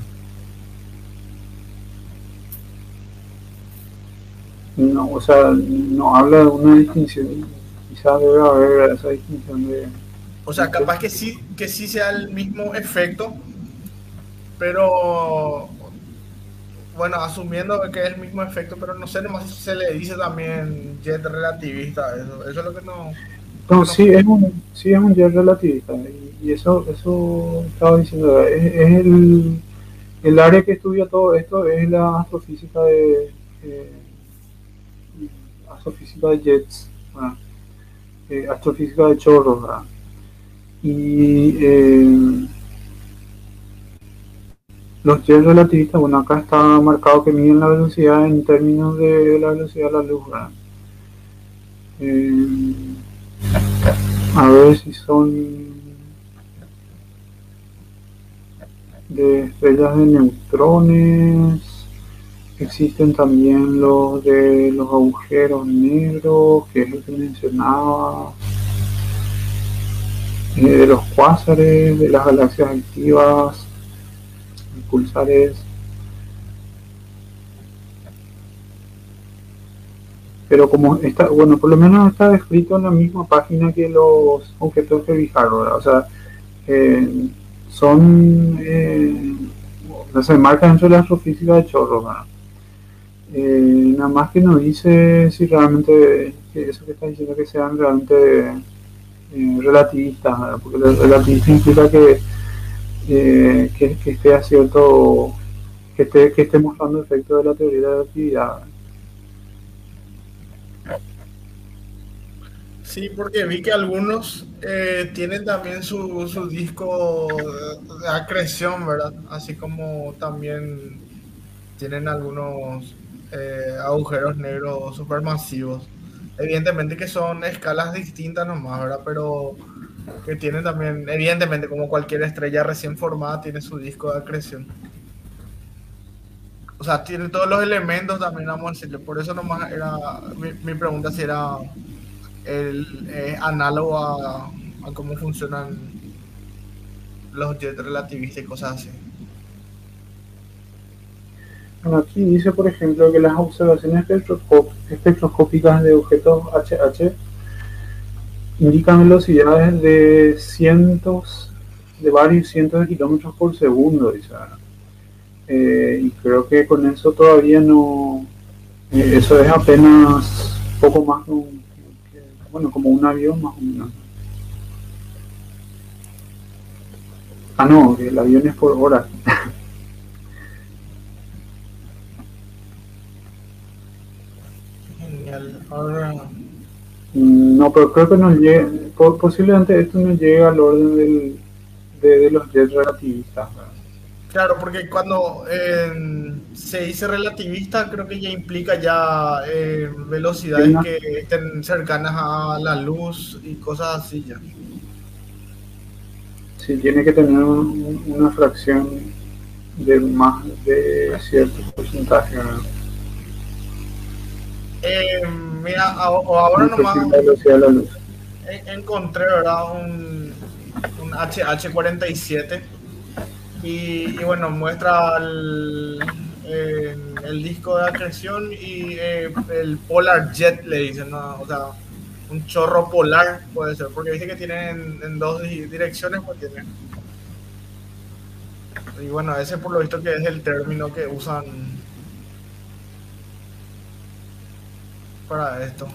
no, o sea, no habla de una distinción, quizás debe haber esa distinción de... O sea, capaz que sí, que sí sea el mismo efecto, Pero bueno, asumiendo que es el mismo efecto, pero no sé nomás si se le dice también jet relativista, eso, eso es lo que no... No, sí, es un, sí es un jet relativista, y, eso, eso estaba diciendo, es, el, el, área que estudia todo esto es la astrofísica de... Eh, astrofísica de jets, eh, astrofísica de chorros, ¿verdad? Y... Eh, los jets relativistas, bueno, acá está marcado que miden la velocidad en términos de la velocidad de la luz. Eh, a ver si son de estrellas de neutrones. Existen también los de los agujeros negros, que es el que mencionaba. Eh, de los cuásares, de las galaxias activas pulsares. Pero como está, bueno, por lo menos está descrito en la misma página que los objetos que fijaron, o sea, eh, son, eh, se marca dentro de la astrofísica de chorro, eh, nada más que nos dice si realmente, eso que está diciendo que sean realmente eh, relativistas, porque el relativista implica que que, esté que esté, que esté mostrando efecto de la teoría de la actividad. Sí, porque vi que algunos eh, tienen también su, su, disco de acreción, ¿verdad? Así como también tienen algunos eh, agujeros negros supermasivos. Evidentemente que son escalas distintas nomás, ¿verdad? Pero que tiene también, evidentemente, como cualquier estrella recién formada, tiene su disco de acreción. O sea, tiene todos los elementos también, vamos a decirle. Por eso nomás era mi, pregunta si era el, eh, análogo a, cómo funcionan los jets relativistas y cosas así. Bueno, aquí dice, por ejemplo, que las observaciones espectroscópicas de objetos HH indican velocidades de cientos, de varios cientos de kilómetros por segundo, dice. Eh, y creo que con eso todavía no, eh, eso es apenas poco más, bueno, como un avión más o menos. Ah, no, el avión es por hora. Genial. Ahora no, pero creo que nos llega, posiblemente esto no llega al orden del, de, los jets relativistas. Claro, porque cuando eh, se dice relativista, creo que ya implica ya eh, velocidades que estén cercanas a la luz y cosas así ya. Sí, tiene que tener una fracción de más de cierto porcentaje. Eh, mira, ahora nomás encontré ¿verdad? Un, un HH47 y, bueno, muestra el, el, disco de acreción y eh, el Polar Jet, le dicen, ¿no? o sea, un chorro polar puede ser, porque dice que tiene en, dos direcciones, pues tiene. Y bueno, ese por lo visto que es el término que usan para esto.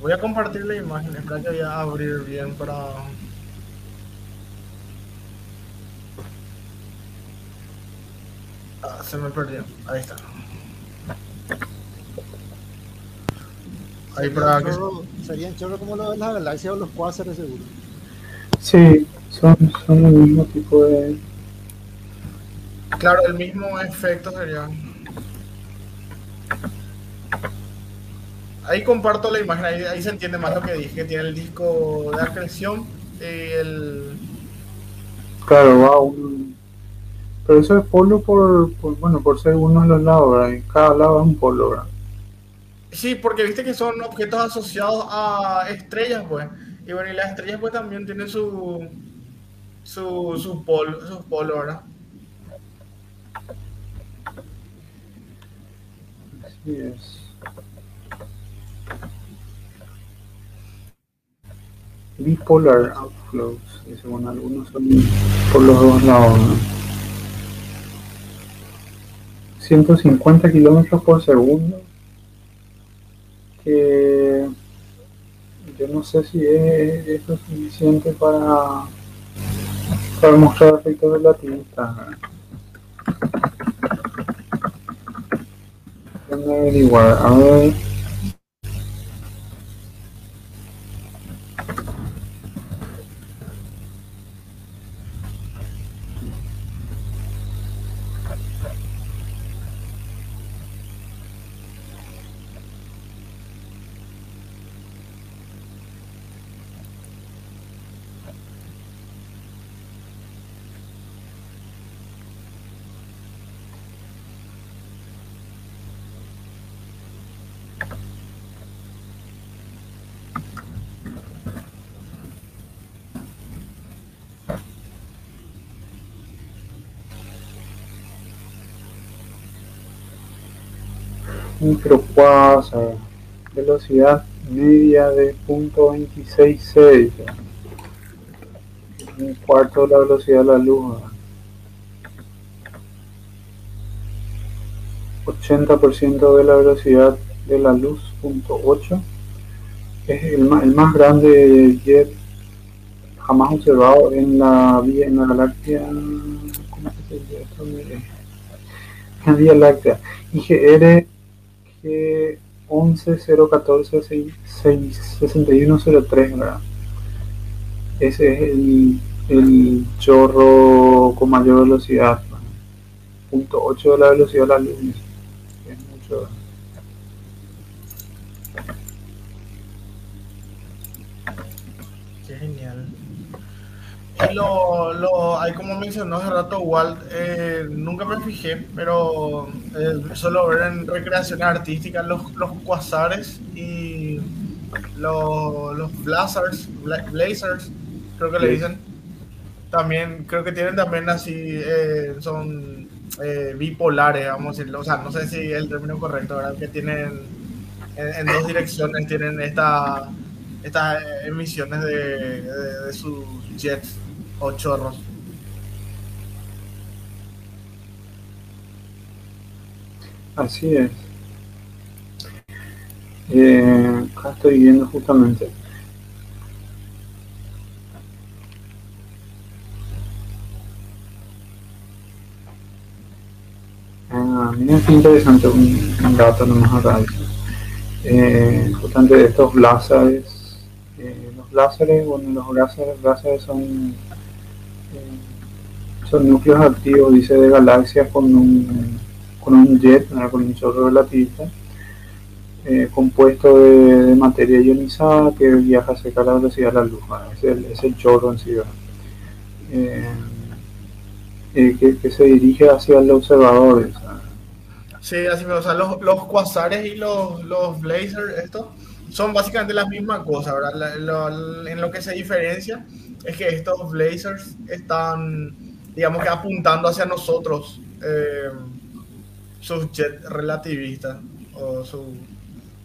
Voy a compartir la imagen, espera que voy a abrir bien para... Ah, se me perdió, ahí está. Ahí para que... Serían chorros como los de la galaxia o los cuásares seguro. Sí, son, son el mismo tipo de, Claro, el mismo efecto sería. Ahí comparto la imagen, ahí, se entiende más lo que dije, que tiene el disco de acreción y el... Claro, va Pero eso es polo por, bueno, por ser uno de los lados, ¿verdad? cada lado es un polo, ¿verdad? Sí, porque viste que son objetos asociados a estrellas, pues. Y bueno, y las estrellas pues también tienen su, su, su polo, sus polos, ¿verdad? Bipolar outflows. Dice, bueno, algunos son por los dos lados. ¿no? 150 kilómetros por segundo. Que yo no sé si es, eso suficiente para, para mostrar efectos relativistas. Déjame averiguar, a ver. Microquasar, velocidad media de .26 c, un cuarto de la velocidad de la luz. 80% de la velocidad de la luz, punto 8. Es el más, el más grande jet jamás observado en la vía en la galaxia. ¿Cómo se? En la Vía Láctea. IGR que 11 014 6103 ¿verdad? ese es el, el chorro con mayor velocidad punto 8 de la velocidad de la luz lo, lo, hay como mencionó hace rato Walt, eh, nunca me fijé, pero eh, solo ver en recreaciones artísticas los, los quasares y los, los blazers, bla- blazers, creo que le dicen. También, creo que tienen también así, eh, son eh, bipolares, vamos a decirlo. O sea, no sé si es el término correcto, ¿verdad? Que tienen en, en dos direcciones, tienen esta, estas emisiones de, de, de sus jets o chorros. así es Eh, acá estoy viendo justamente Ah, mira qué interesante un, un dato nomás acá. Eh, justamente estos láseres, eh, los láseres, bueno, los láseres, láseres son, son núcleos activos, dice, de galaxias con un, con un jet, con un chorro relativista, eh, compuesto de, materia ionizada que viaja cerca de la velocidad de la luz, es, el, es el chorro en sí. Eh, eh, que, que se dirige hacia el observador. ¿verdad? Sí, así me o sea, los, los quasares y los, los blazers, estos, son básicamente la misma cosa, ¿verdad? La- lo- en lo que se diferencia es que estos blazers están, digamos que apuntando hacia nosotros eh, sus jets relativistas o su-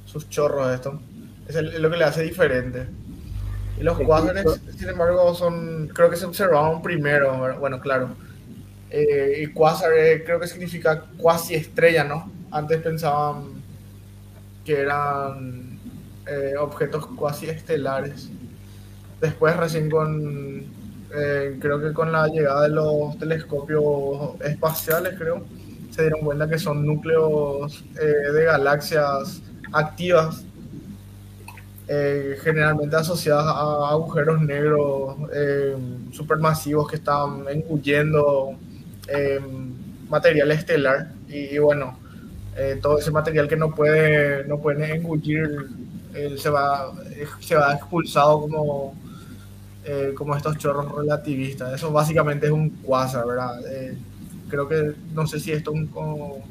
sus chorros estos. Es, el- es lo que le hace diferente. Y los quasares, sin embargo, son, creo que se observaron primero, bueno, claro. Eh, y quasar eh, creo que significa cuasi estrella, ¿no? Antes pensaban que eran eh, objetos cuasi estelares. Después recién con, eh, creo que con la llegada de los telescopios espaciales, creo, se dieron cuenta que son núcleos eh, de galaxias activas, eh, generalmente asociadas a agujeros negros supermasivos que están engullendo material estelar. Y, y bueno, todo ese material que no puede, no puede engullir se, va, se va expulsado como, eh, como estos chorros relativistas. Eso básicamente es un quasar, ¿verdad? Eh, creo que, no sé si esto es un,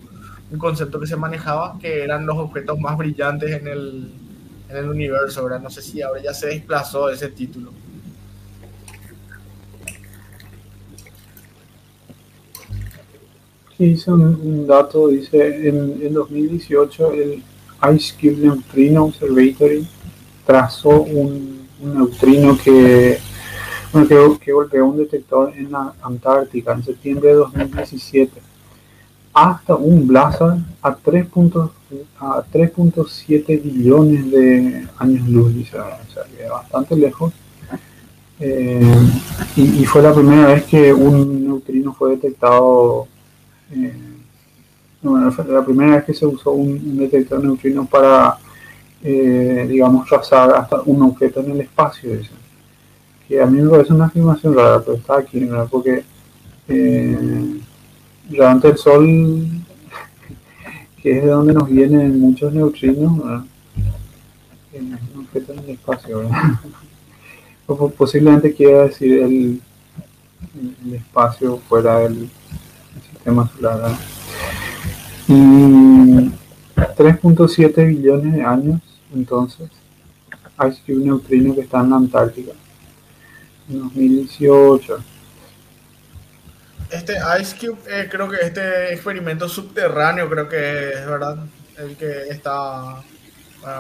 un concepto que se manejaba, que eran los objetos más brillantes en el, en el universo, ¿verdad? No sé si ahora ya se desplazó ese título. Sí, hice un, un dato, dice, en, en 2018 el Ice Cube Neutrino Observatory trazó un, un neutrino que, que, golpeó un detector en la Antártica en septiembre de 2017 hasta un blazar a 3.7 billones de años luz, o sea, que bastante lejos. Eh, y, fue la primera vez que un neutrino fue detectado, eh, la primera vez que se usó un, detector de neutrinos para, eh, digamos, trazar hasta un objeto en el espacio. Que a mí me parece una afirmación rara, pero está aquí, ¿verdad? porque durante el Sol, que es de donde nos vienen muchos neutrinos, ¿verdad? un objeto en el espacio, o posiblemente quiera decir el, el espacio fuera del sistema solar. Y 3.7 billones de años, entonces, hay un neutrino que está en la Antártica. En 2018 este Ice Cube, eh, creo que este experimento subterráneo, creo que es verdad, el que está,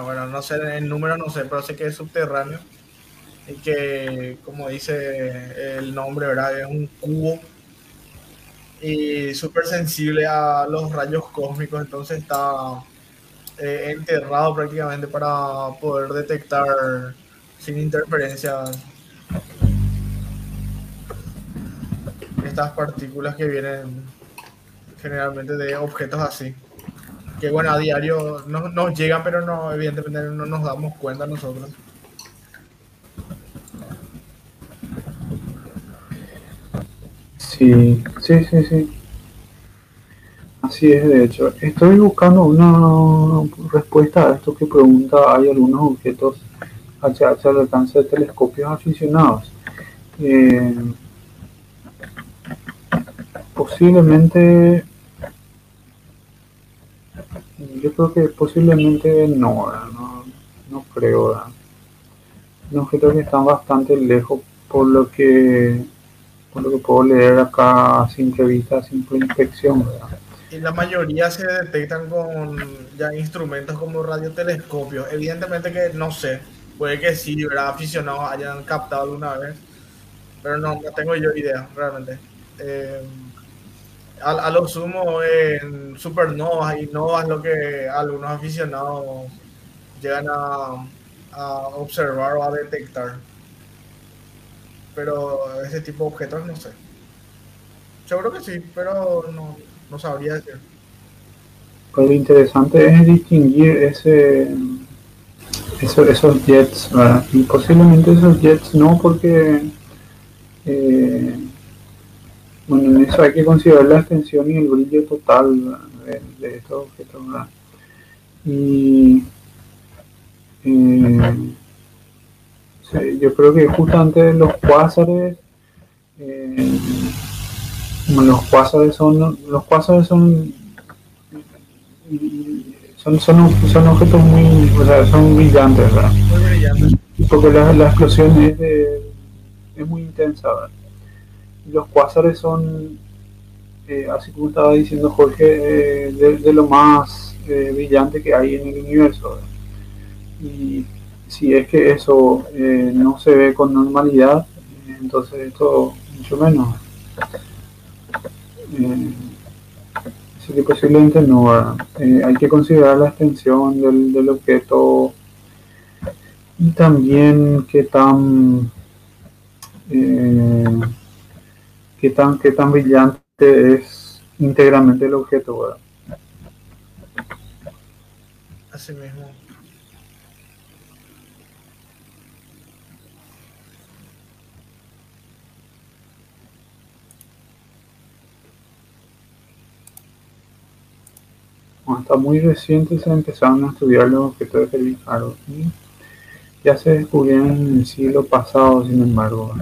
bueno, no sé el número, no sé, pero sé que es subterráneo y que, como dice el nombre, ¿verdad? Es un cubo y súper sensible a los rayos cósmicos, entonces está eh, enterrado prácticamente para poder detectar sin interferencias estas partículas que vienen generalmente de objetos así. Que bueno, a diario nos, nos llegan, pero no, evidentemente no nos damos cuenta nosotros. Sí, sí, sí, sí. Así es, de hecho. Estoy buscando una respuesta a esto que pregunta, ¿hay algunos objetos HH al alcance de telescopios aficionados? Eh, Posiblemente, yo creo que posiblemente no, no, creo. No creo que están bastante lejos por lo que por lo que puedo leer acá a simple vista, a simple inspección. La mayoría se detectan con ya instrumentos como radiotelescopios. Evidentemente que no sé, puede que sí, ¿verdad? aficionados hayan captado alguna vez, pero no, no tengo yo idea realmente. Eh, a, lo sumo en supernovas y novas lo que algunos aficionados llegan a, observar o a detectar. Pero ese tipo de objetos no sé. Yo creo que sí, pero no, no sabría decir. Pues lo interesante es distinguir ese, esos jets, y posiblemente esos jets no porque eh, bueno, en eso hay que considerar la extensión y el brillo total de, estos objetos. Y eh, yo creo que justamente los cuásares, eh, los cuásares son, los cuásares son, son, son, objetos muy, o sea, son brillantes, ¿verdad? Muy brillantes. Porque la, la explosión es, es muy intensa, ¿verdad? los cuásares son, eh, así como estaba diciendo Jorge, eh, de, lo más eh, brillante que hay en el universo. Y si es que eso no se ve con normalidad, entonces esto mucho menos. Que posiblemente no. hay que considerar la extensión del, objeto y también qué tan qué tan, qué tan brillante es íntegramente el objeto. Así mismo. Hasta muy reciente se empezaron a estudiar los objetos de Kelvin ya se descubrieron en el siglo pasado, sin embargo.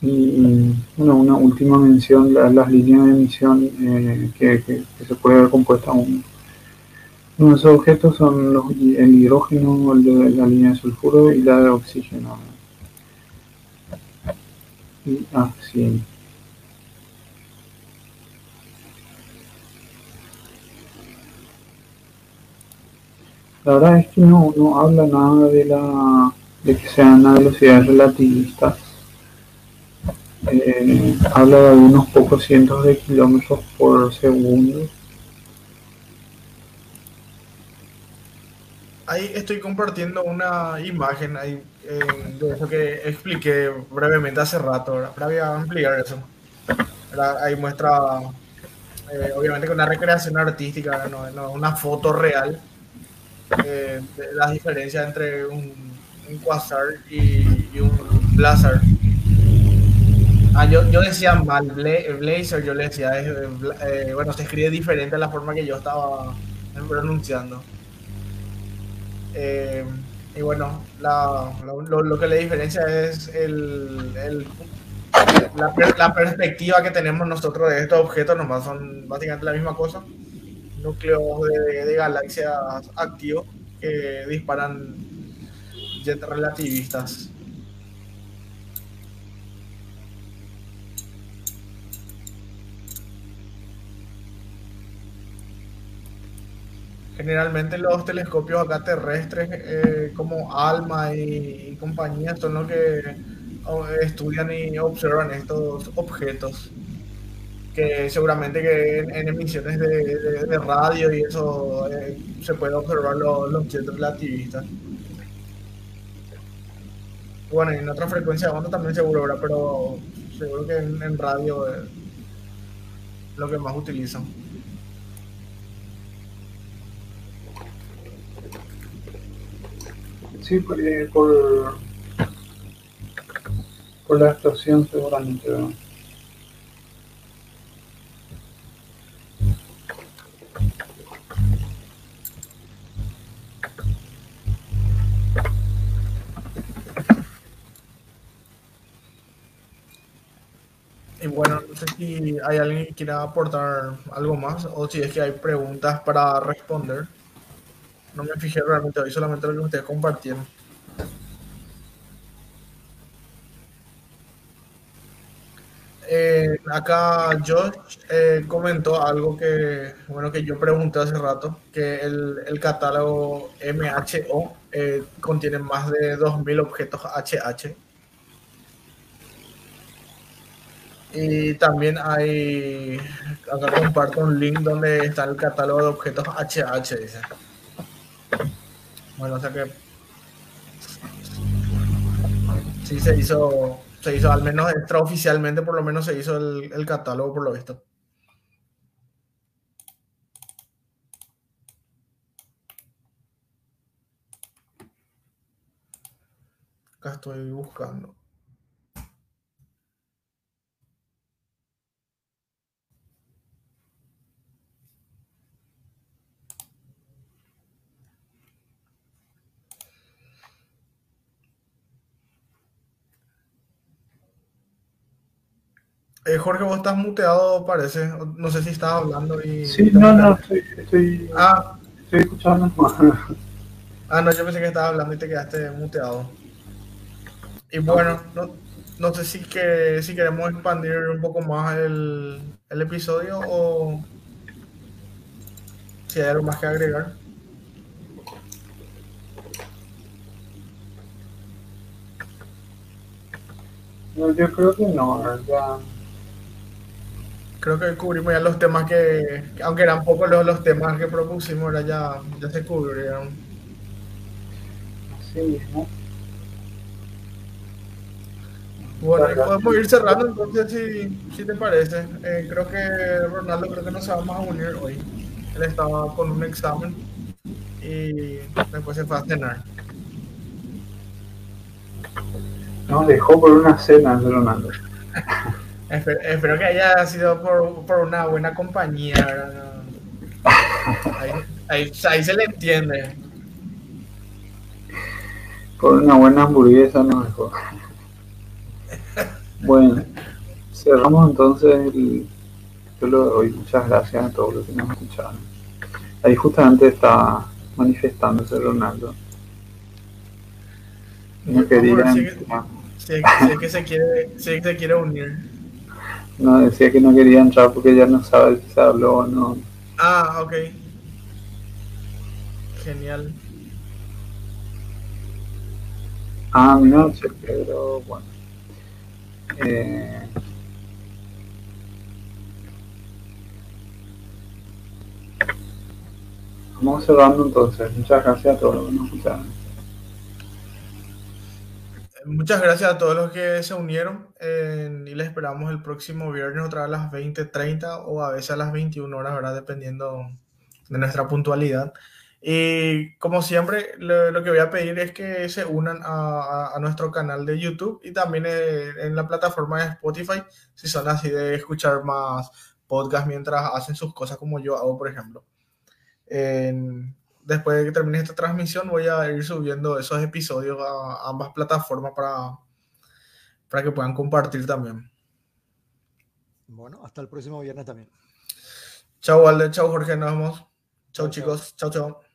Y una última mención, las líneas de emisión eh, que, se puede ver compuesta un, uno de esos objetos son los, el hidrógeno, la línea de sulfuro y la de oxígeno. Y, ah, La verdad es que no, no habla nada de la de que sean a velocidades relativistas. Eh, habla de unos pocos cientos de kilómetros por segundo. Ahí estoy compartiendo una imagen ahí, eh, de eso que expliqué brevemente hace rato. Pero voy a ampliar eso. Ahí muestra, eh, obviamente, con una recreación artística, no, no una foto real las diferencias entre un, quasar y, un blazar. Ah, yo, yo decía mal, Bla- Blazer, yo le decía, eh, eh, bueno, se escribe diferente a la forma que yo estaba pronunciando. Eh, y bueno, lo, lo- que le diferencia es el, la, la perspectiva que tenemos nosotros de estos objetos, nomás son básicamente la misma cosa. Núcleos de, galaxias activos que disparan jets relativistas. Generalmente los telescopios acá terrestres, eh, como ALMA y, y compañía, son los que oh, estudian y observan estos objetos. Que seguramente que en, emisiones de, de- radio y eso eh, se puede observar lo- los jets relativistas. Bueno, en otra frecuencia de onda también seguro, ¿verdad? Pero seguro que en, radio es lo que más utilizan. Sí, por, eh, por, por la explosión seguramente. ¿no? Y bueno, no sé si hay alguien que quiera aportar algo más o si es que hay preguntas para responder. No me fijé realmente hoy, solamente lo que ustedes compartieron. Eh, acá Josh eh, comentó algo que, bueno, que yo pregunté hace rato, que el, el catálogo MHO eh, contiene más de 2.000 objetos HH. Y también hay, acá comparto un link donde está el catálogo de objetos HH, dice. Bueno, o sea que sí se hizo, se hizo al menos extraoficialmente, por lo menos se hizo el, el catálogo por lo visto. Acá estoy buscando. Eh, Jorge, vos estás muteado, parece. No sé si estás hablando y... Sí, no, no, estoy, estoy, Ah, estoy escuchando. ah, no, yo pensé que estabas hablando y te quedaste muteado. Y bueno, no, no sé si, que, si queremos expandir un poco más el, el episodio o si hay algo más que agregar. No, yo creo que no, ya. Creo que cubrimos ya los temas que, que aunque eran pocos los, los temas que propusimos, ahora ya, ya se cubrieron. Así mismo. Bueno, podemos ir cerrando entonces si, si te parece. Eh, creo que Ronaldo creo que no se va más a unir hoy. Él estaba con un examen y después se fue a cenar. No, dejó por una cena, Ronaldo. Espero, espero que haya sido por, por una buena compañía. ¿verdad? Ahí, ahí, ahí se le entiende. Por una buena hamburguesa no dejó. Bueno, cerramos entonces el. Yo le doy muchas gracias a todos los que nos escucharon. Ahí justamente está manifestándose Ronaldo. No quería, si es que se quiere, si es que se quiere unir. No, decía que no quería entrar porque ya no sabe si se habló o no. Ah, ok. Genial. Ah, no sé, pero bueno. Eh... Vamos cerrando entonces. Muchas gracias a todos los que nos escucharon. Muchas gracias a todos los que se unieron eh, y les esperamos el próximo viernes otra vez a las 20.30 o a veces a las 21 horas, ¿verdad? Dependiendo de nuestra puntualidad. Y como siempre, lo, que voy a pedir es que se unan a, nuestro canal de YouTube y también en, la plataforma de Spotify, si son así de escuchar más podcast mientras hacen sus cosas como yo hago, por ejemplo. Después de que termine esta transmisión, voy a ir subiendo esos episodios a, ambas plataformas para, para que puedan compartir también. Bueno, hasta el próximo viernes también. Chao, Walde. Chao, Jorge. Nos vemos. Chao, chicos. Chao, chao.